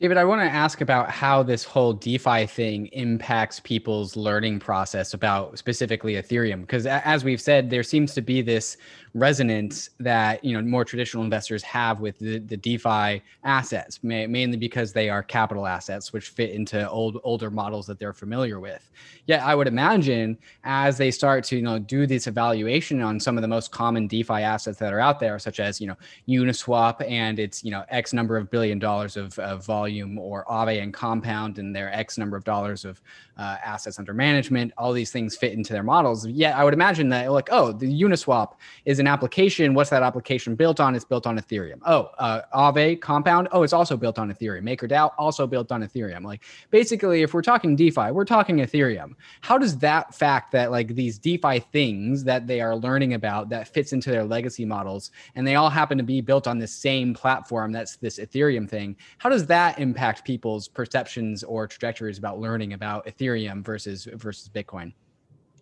David, I want to ask about how this whole DeFi thing impacts people's learning process about specifically Ethereum. Because as we've said, there seems to be this resonance that you know more traditional investors have with the, the DeFi assets, mainly because they are capital assets, which fit into old older models that they're familiar with. Yet, I would imagine as they start to you know do this evaluation on some of the most common DeFi assets that are out there, such as you know Uniswap and its you know X number of billion dollars of, of volume, or Aave and Compound and their X number of dollars of uh, assets under management. All these things fit into their models. Yet, I would imagine that like oh, the Uniswap is an application. What's that application built on? It's built on Ethereum. Oh, uh, Aave Compound. Oh, it's also built on Ethereum. MakerDAO also built on Ethereum. Like basically, if we're talking DeFi, we're talking Ethereum. How does that fact that like these DeFi things that they are learning about that fits into their legacy models, and they all happen to be built on the same platform that's this Ethereum thing? How does that impact people's perceptions or trajectories about learning about Ethereum versus versus Bitcoin?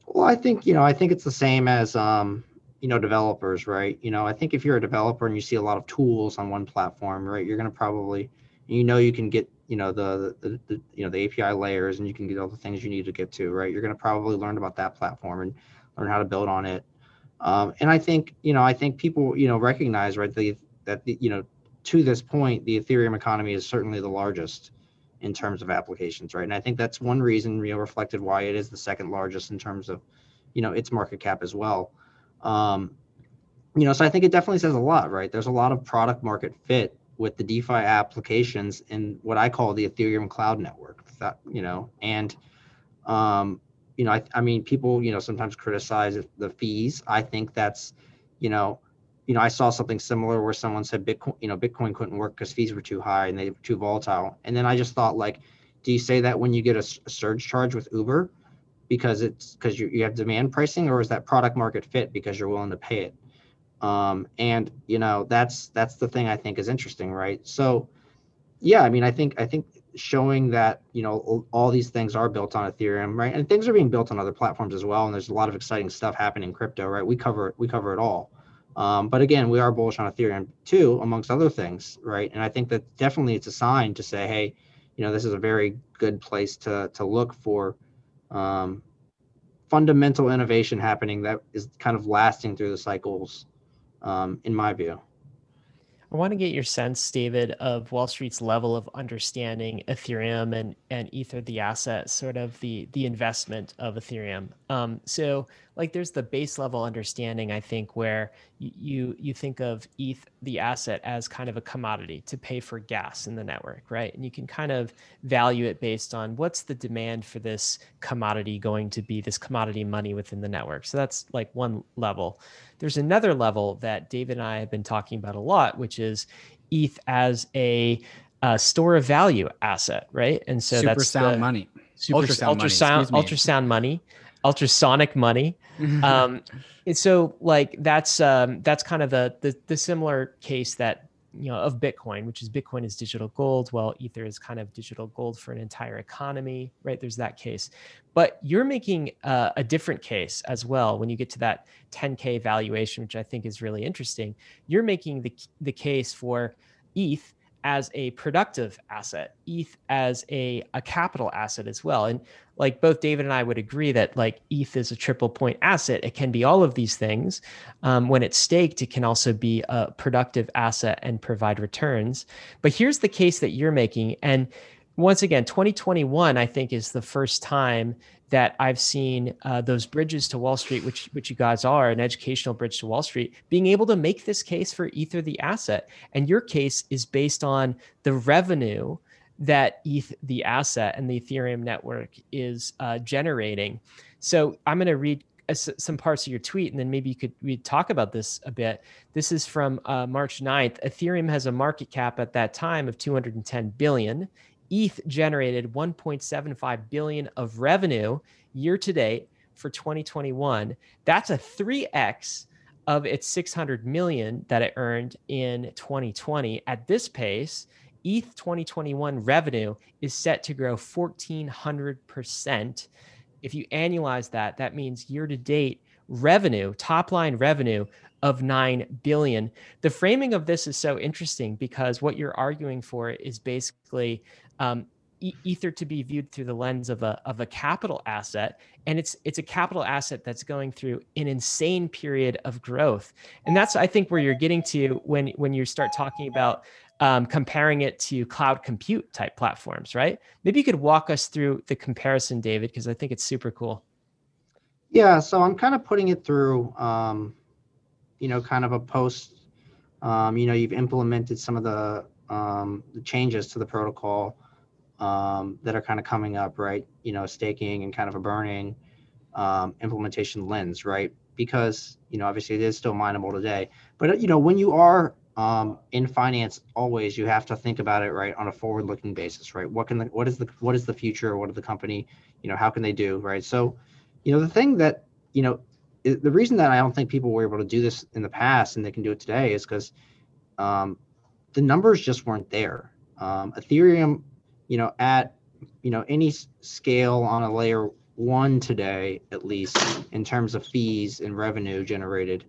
Well, I think you know, I think it's the same as um, you know developers right? You know i think if you're a developer and you see a lot of tools on one platform right you're going to probably you know you can get you know the, the, the you know the api layers and you can get all the things you need to get to right? You're going to probably learn about that platform and learn how to build on it. Um, and i think you know i think people you know recognize right the, that the, you know to this point the ethereum economy is certainly the largest in terms of applications right? And i think that's one reason you know reflected why it is the second largest in terms of you know its market cap as well um, you know, so I think it definitely says a lot, right? There's a lot of product market fit with the DeFi applications in what I call the Ethereum Cloud Network. That you know, and um, you know, I, I mean, people you know sometimes criticize the fees. I think that's you know, you know, I saw something similar where someone said Bitcoin, you know, Bitcoin couldn't work because fees were too high and they were too volatile. And then I just thought, like, do you say that when you get a, a surge charge with Uber because it's because you, you have demand pricing, or is that product market fit because you're willing to pay it? Um, and you know, that's that's the thing I think is interesting, right? So, yeah, I mean, I think I think showing that you know all these things are built on Ethereum, right? And things are being built on other platforms as well. And there's a lot of exciting stuff happening in crypto, right? We cover we cover it all. Um, but again, we are bullish on Ethereum too, amongst other things, right? And I think that definitely it's a sign to say, hey, you know, this is a very good place to to look for um, fundamental innovation happening that is kind of lasting through the cycles, um, in my view. I want to get your sense, David, of Wall Street's level of understanding Ethereum and and Ether, the asset, sort of the the investment of Ethereum. Um, so, like, there's the base level understanding, I think, where you you think of ETH, the asset, as kind of a commodity to pay for gas in the network, right? And you can kind of value it based on what's the demand for this commodity going to be, this commodity money within the network. So that's like one level. There's another level that David and I have been talking about a lot, which is ETH as a, a store of value asset, right? And so super that's sound the, money, super, ultrasound, ultrasound, money, ultrasound money, ultrasonic money. um, and so like that's um, that's kind of the, the the similar case that you know of bitcoin which is bitcoin is digital gold well ether is kind of digital gold for an entire economy right? There's that case. But you're making uh, a different case as well when you get to that 10k valuation which i think is really interesting. You're making the, the case for eth as a productive asset, ETH as a, a capital asset as well. And like both David and I would agree that like ETH is a triple point asset. It can be all of these things. Um, when it's staked, it can also be a productive asset and provide returns. But here's the case that you're making. And once again, 2021, I think, is the first time that I've seen uh, those bridges to Wall Street, which which you guys are, an educational bridge to Wall Street, being able to make this case for Ether the asset. And your case is based on the revenue that ETH the asset and the Ethereum network is uh, generating. So I'm going to read uh, some parts of your tweet, and then maybe you could we talk about this a bit. This is from uh, March 9th. Ethereum has a market cap at that time of 210 billion. ETH generated 1.75 billion of revenue year to date for 2021. That's a 3x of its 600 million that it earned in 2020. At this pace, ETH 2021 revenue is set to grow 1400%. If you annualize that, that means year to date revenue, top line revenue of 9 billion. The framing of this is so interesting because what you're arguing for is basically um, ether to be viewed through the lens of a of a capital asset. And it's it's a capital asset that's going through an insane period of growth. And that's i think where you're getting to when when you start talking about um, comparing it to cloud compute type platforms right? Maybe you could walk us through the comparison david because i think it's super cool yeah so i'm kind of putting it through um, you know kind of a post um, you know you've implemented some of the, um, the changes to the protocol um, that are kind of coming up, right? You know, staking and kind of a burning um, implementation lens, right? Because you know, obviously it is still mineable today, but you know, when you are um, in finance, always you have to think about it right on a forward-looking basis, right? What can the what is the what is the future? What are the company? You know, how can they do, right? So, you know, the thing that you know, the reason that I don't think people were able to do this in the past and they can do it today is because um, the numbers just weren't there. Um, Ethereum you know, at you know any scale on a layer one today, at least in terms of fees and revenue generated,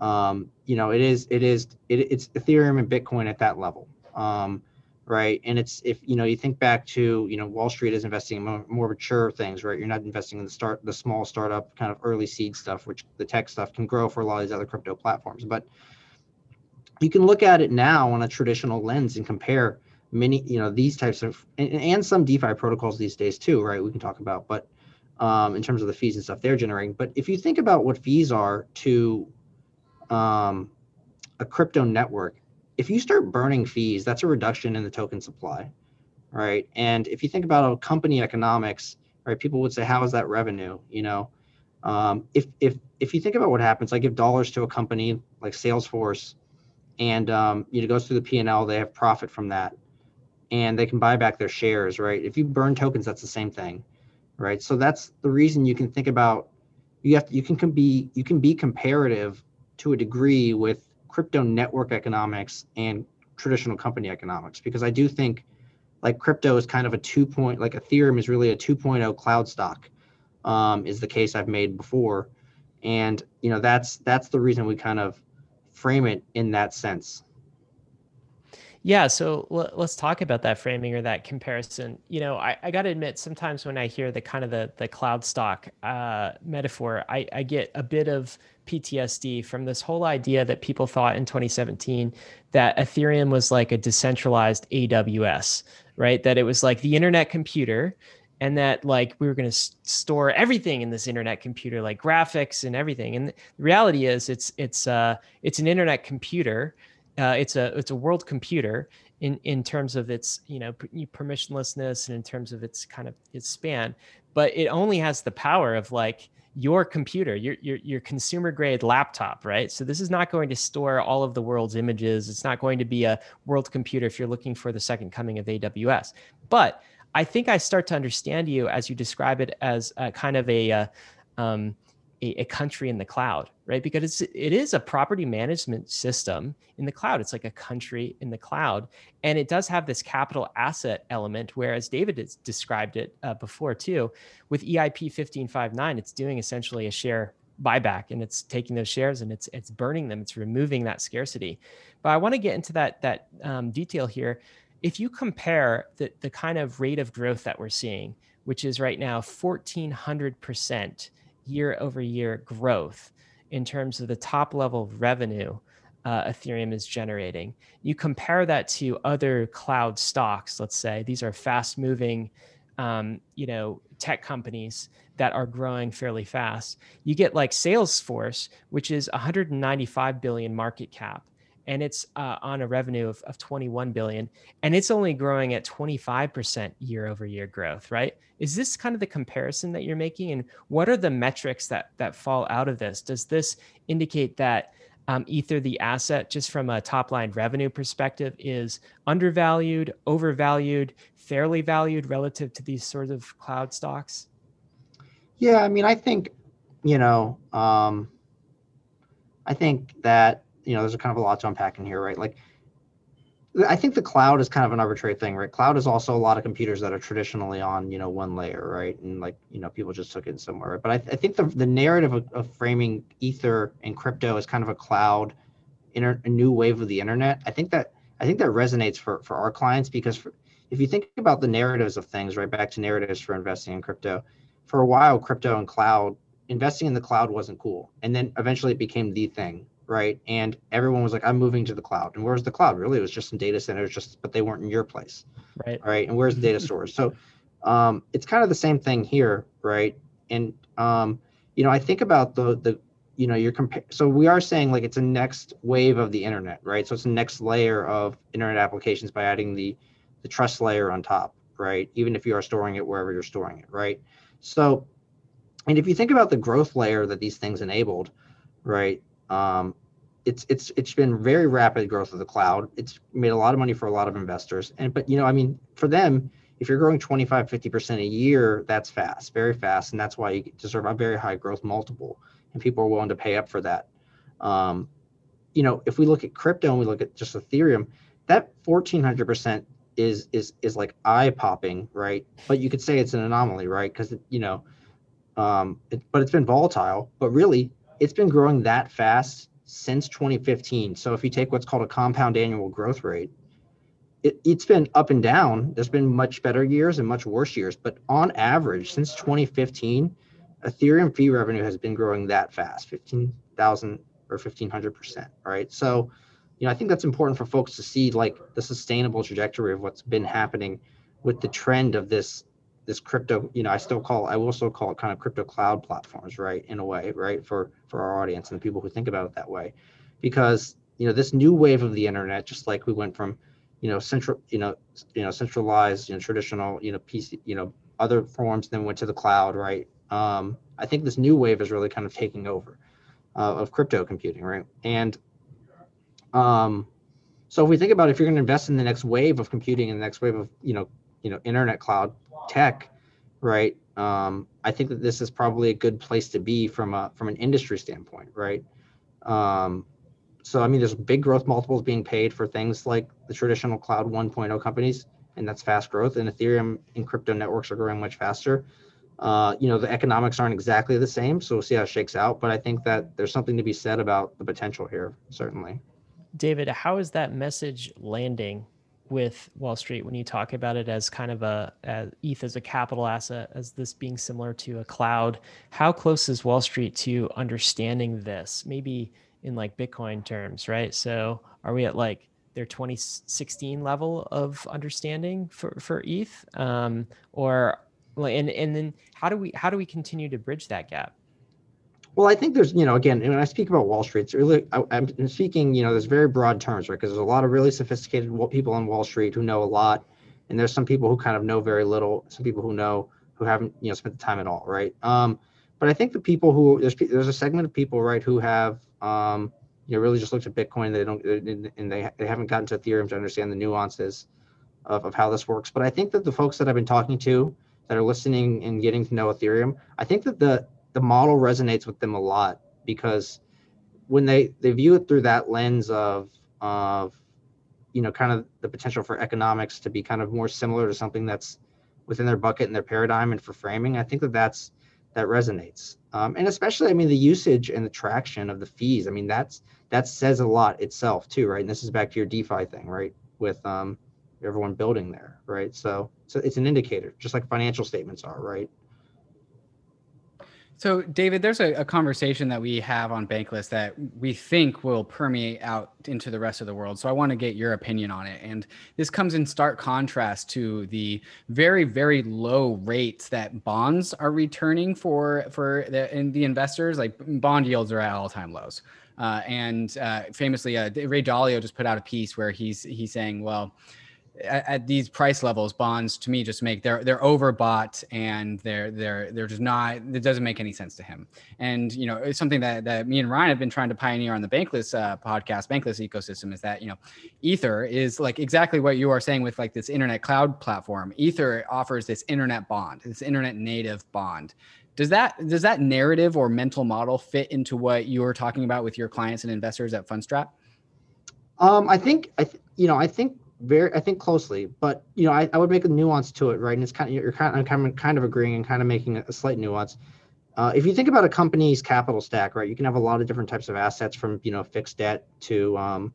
um, you know, it is it is it, it's Ethereum and Bitcoin at that level. Um, right? And it's if you know you think back to you know wall street is investing in more, more, mature things right? You're not investing in the start the small startup kind of early seed stuff which the tech stuff can grow for a lot of these other crypto platforms. But you can look at it now on a traditional lens and compare many you know these types of and, and some defi protocols these days too right? We can talk about but um, in terms of the fees and stuff they're generating. But if you think about what fees are to um, a crypto network if you start burning fees, that's a reduction in the token supply, right? And if you think about a company economics, right, people would say, how is that revenue? You know, um, if if if you think about what happens, I give dollars to a company like Salesforce, and um, you know, goes through the P and L, they have profit from that, and they can buy back their shares, right? If you burn tokens, that's the same thing, right? So that's the reason you can think about you have to, you can, can be you can be comparative to a degree with crypto network economics and traditional company economics because I do think like crypto is kind of a two point like Ethereum is really a 2.0 cloud stock um, is the case I've made before and you know that's that's the reason we kind of frame it in that sense yeah, so let's talk about that framing or that comparison. You know, I, I got to admit, sometimes when I hear the kind of the the cloud stock uh, metaphor, I, I get a bit of PTSD from this whole idea that people thought in 2017 that Ethereum was like a decentralized AWS, right? That it was like the internet computer, and that like we were going to s- store everything in this internet computer, like graphics and everything. And the reality is, it's it's uh it's an internet computer uh, it's a it's a world computer in in terms of its you know permissionlessness and in terms of its kind of its span but it only has the power of like your computer your, your your consumer grade laptop right? So this is not going to store all of the world's images. It's not going to be a world computer if you're looking for the second coming of aws but i think i start to understand you as you describe it as a kind of a uh, um, a, a, country in the cloud, right? Because it's, it is a property management system in the cloud. It's like a country in the cloud. And it does have this capital asset element, whereas David has described it uh, before too. With EIP 1559, it's doing essentially a share buyback and it's taking those shares and it's it's burning them it's removing that scarcity but i want to get into that that um, detail here if you compare the, the kind of rate of growth that we're seeing which is right now 1400% year over year growth in terms of the top level revenue uh, Ethereum is generating. You compare that to other cloud stocks, let's say these are fast moving, um, you know, tech companies that are growing fairly fast. You get like Salesforce, which is 195 billion market cap and it's uh, on a revenue of, of 21 billion and it's only growing at 25% year over year growth right? Is this kind of the comparison that you're making and what are the metrics that that fall out of this? Does this indicate that um, ether the asset just from a top line revenue perspective is undervalued overvalued fairly valued relative to these sorts of cloud stocks? Yeah i mean i think you know um, i think that you know, there's a kind of a lot to unpack in here, right? Like, I think the cloud is kind of an arbitrary thing, right? Cloud is also a lot of computers that are traditionally on, you know, one layer, right? And like, you know, people just took it somewhere. Right? But I, th- I think the, the narrative of, of, framing Ether and crypto as kind of a cloud, inter- a new wave of the internet. I think that I think that resonates for for our clients because for, if you think about the narratives of things, right, back to narratives for investing in crypto, for a while, crypto and cloud investing in the cloud wasn't cool, and then eventually it became the thing, right? And everyone was like, I'm moving to the cloud. And where's the cloud? Really, it was just in data centers, just but they weren't in your place. Right. Right. And where's the data stores? So um, it's kind of the same thing here, right? And um, you know, I think about the the you know, you're compare so we are saying like it's a next wave of the internet, right? So it's the next layer of internet applications by adding the the trust layer on top, right? Even if you are storing it wherever you're storing it, right? So and if you think about the growth layer that these things enabled, right? Um, it's it's it's been very rapid growth of the cloud. It's made a lot of money for a lot of investors. And but you know, I mean, for them, if you're growing 25, 50% a year, that's fast, very fast. And that's why you deserve a very high growth multiple. And people are willing to pay up for that. Um, you know, if we look at crypto and we look at just Ethereum, that 1400% is is is like eye popping, right? But you could say it's an anomaly, right? Because you know, um, it, but it's been volatile. But really, it's been growing that fast since 2015. So if you take what's called a compound annual growth rate, it, it's been up and down. There's been much better years and much worse years, but on average, since 2015, Ethereum fee revenue has been growing that fast, 15,000 or 1500 percent, right? So, you know, I think that's important for folks to see like the sustainable trajectory of what's been happening with the trend of this this crypto you know i still call i will still call it kind of crypto cloud platforms right in a way right for for our audience and the people who think about it that way because you know, this new wave of the internet, just like we went from, you know, central, you know, you know, centralized, you know, traditional, you know, PC, you know, other forms, then went to the cloud, right? Um, I think this new wave is really kind of taking over uh, of crypto computing, right? And um, so if we think about if you're going to invest in the next wave of computing and the next wave of you know you know internet cloud tech, right? Um, I think that this is probably a good place to be from a from an industry standpoint, right? Um, so I mean, there's big growth multiples being paid for things like the traditional cloud 1.0 companies, and that's fast growth. And Ethereum and crypto networks are growing much faster. Uh, you know, the economics aren't exactly the same, so we'll see how it shakes out. But I think that there's something to be said about the potential here, certainly. David, how is that message landing with Wall Street when you talk about it as kind of a as ETH as a capital asset, as this being similar to a cloud? How close is Wall Street to understanding this? Maybe in like Bitcoin terms, right? So are we at like their 2016 level of understanding for for ETH, um, or and and then how do we how do we continue to bridge that gap? Well, I think there's, you know, again, when I speak about Wall Street, it's really, I, am speaking, you know, there's very broad terms, right? Because there's a lot of really sophisticated people on Wall Street who know a lot, and there's some people who kind of know very little, some people who know who haven't, you know, spent the time at all, right? Um, but I think the people who there's there's a segment of people, right, who have, um, you know, really just looked at Bitcoin, they don't, and they they haven't gotten to Ethereum to understand the nuances of, of how this works. But I think that the folks that I've been talking to that are listening and getting to know Ethereum, I think that the the model resonates with them a lot because when they they view it through that lens of of you know kind of the potential for economics to be kind of more similar to something that's within their bucket and their paradigm and for framing i think that that's that resonates. Um, and especially i mean the usage and the traction of the fees i mean that's that says a lot itself too right? And this is back to your defi thing right? With um, everyone building there right? So so it's an indicator just like financial statements are right so, David, there's a, a, conversation that we have on Bankless that we think will permeate out into the rest of the world. So, I want to get your opinion on it. And this comes in stark contrast to the very, very low rates that bonds are returning for for the, the investors. Like bond yields are at all time lows. Uh, and uh, famously, uh, Ray Dalio just put out a piece where he's he's saying, well at, at, these price levels, bonds to me just make they're they're overbought and they're they're they're just not. It doesn't make any sense to him. And you know, it's something that that me and Ryan have been trying to pioneer on the Bankless uh, podcast, Bankless ecosystem, is that you know, Ether is like exactly what you are saying with like this internet cloud platform. Ether offers this internet bond, this internet native bond. Does that does that narrative or mental model fit into what you are talking about with your clients and investors at Fundstrat? Um, I think I th- you know I think very I think closely, but you know I, I would make a nuance to it, right? And it's kind of you're kind of kind of, kind of agreeing and kind of making a slight nuance. Uh, if you think about a company's capital stack, right, you can have a lot of different types of assets from you know fixed debt to um,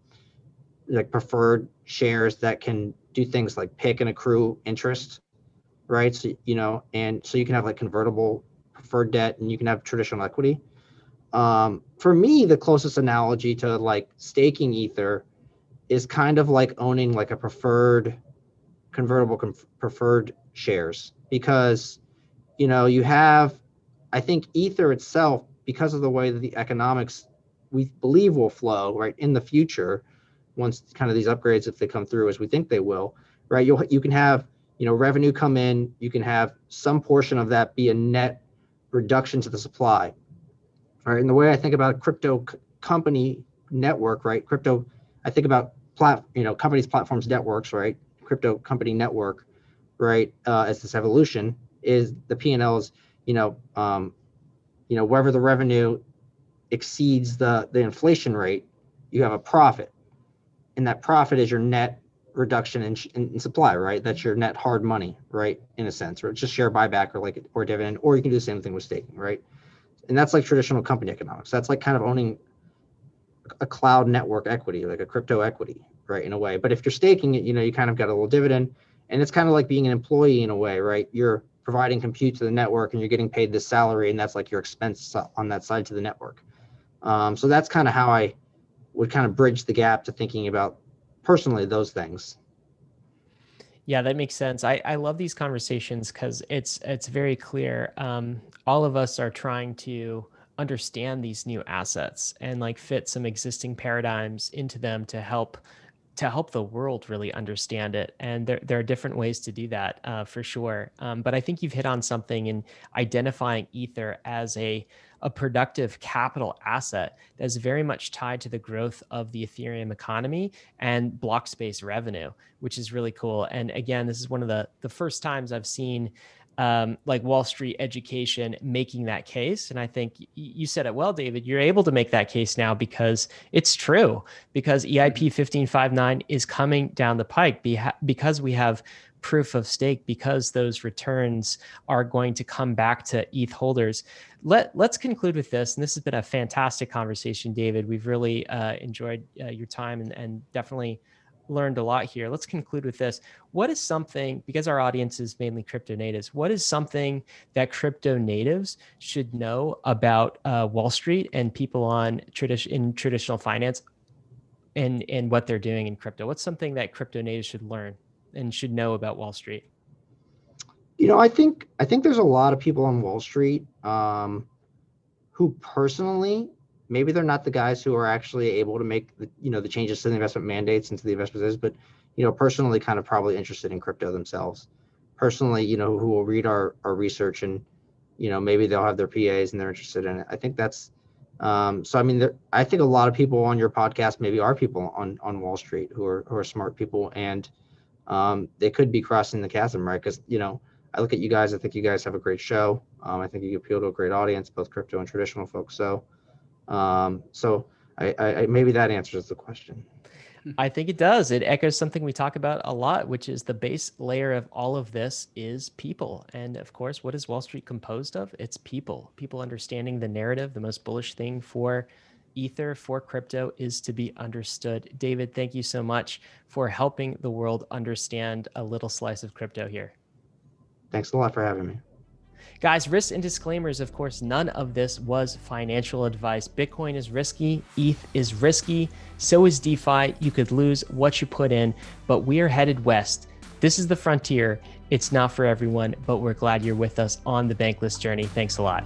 like preferred shares that can do things like pick and accrue interest, right? So you know, and so you can have like convertible preferred debt, and you can have traditional equity. Um, for me, the closest analogy to like staking ether is kind of like owning like a preferred convertible preferred shares because you know you have i think ether itself because of the way that the economics we believe will flow right in the future once kind of these upgrades if they come through as we think they will right you you can have you know revenue come in you can have some portion of that be a net reduction to the supply right and the way i think about crypto c- company network right crypto i think about plat, you know, companies, platforms, networks, right? Crypto company network, right? Uh, as this evolution is the P and Ls, you know, um, you know, wherever the revenue exceeds the the inflation rate, you have a profit, and that profit is your net reduction in, in, in, supply, right? That's your net hard money, right? In a sense, or just share buyback or like or dividend, or you can do the same thing with staking, right? And that's like traditional company economics. That's like kind of owning a cloud network equity, like a crypto equity, right? In a way. But if you're staking it, you know, you kind of got a little dividend. And it's kind of like being an employee in a way, right? You're providing compute to the network and you're getting paid this salary, and that's like your expense on that side to the network. Um, so that's kind of how I would kind of bridge the gap to thinking about personally those things. Yeah, that makes sense. I, I love these conversations because it's it's very clear. Um, all of us are trying to understand these new assets and like fit some existing paradigms into them to help to help the world really understand it. And there, there are different ways to do that uh, for sure. Um, but I think you've hit on something in identifying Ether as a, a productive capital asset that's very much tied to the growth of the Ethereum economy and block space revenue, which is really cool. And again, this is one of the, the first times I've seen um, like Wall Street education making that case. And I think you said it well, David. You're able to make that case now because it's true, because EIP 1559 mm-hmm. is coming down the pike because we have proof of stake, because those returns are going to come back to ETH holders. Let, let's conclude with this. And this has been a fantastic conversation, David. We've really uh, enjoyed uh, your time and, and definitely learned a lot here. Let's conclude with this. What is something, because our audience is mainly crypto natives, what is something that crypto natives should know about uh, Wall Street and people on tradition in traditional finance and, and what they're doing in crypto? What's something that crypto natives should learn and should know about Wall Street? You know, I think I think there's a lot of people on Wall Street um, who personally maybe they're not the guys who are actually able to make the you know the changes to the investment mandates and to the investment business, but you know personally kind of probably interested in crypto themselves. Personally, you know, who will read our our research and you know maybe they'll have their PAs and they're interested in it. I think that's um, so. I mean, there, I think a lot of people on your podcast maybe are people on on Wall Street who are who are smart people and um, they could be crossing the chasm, right? Because you know. I look at you guys. I think you guys have a great show. Um, I think you appeal to a great audience, both crypto and traditional folks. So, um, so I, I, maybe that answers the question. I think it does. It echoes something we talk about a lot, which is the base layer of all of this is people. And of course, what is Wall Street composed of? It's people. People understanding the narrative. The most bullish thing for Ether, for crypto, is to be understood. David, thank you so much for helping the world understand a little slice of crypto here. Thanks a lot for having me. Guys, risks and disclaimers, of course, none of this was financial advice. Bitcoin is risky, ETH is risky, so is DeFi. You could lose what you put in, but we are headed west. This is the frontier. It's not for everyone, but we're glad you're with us on the Bankless journey. Thanks a lot.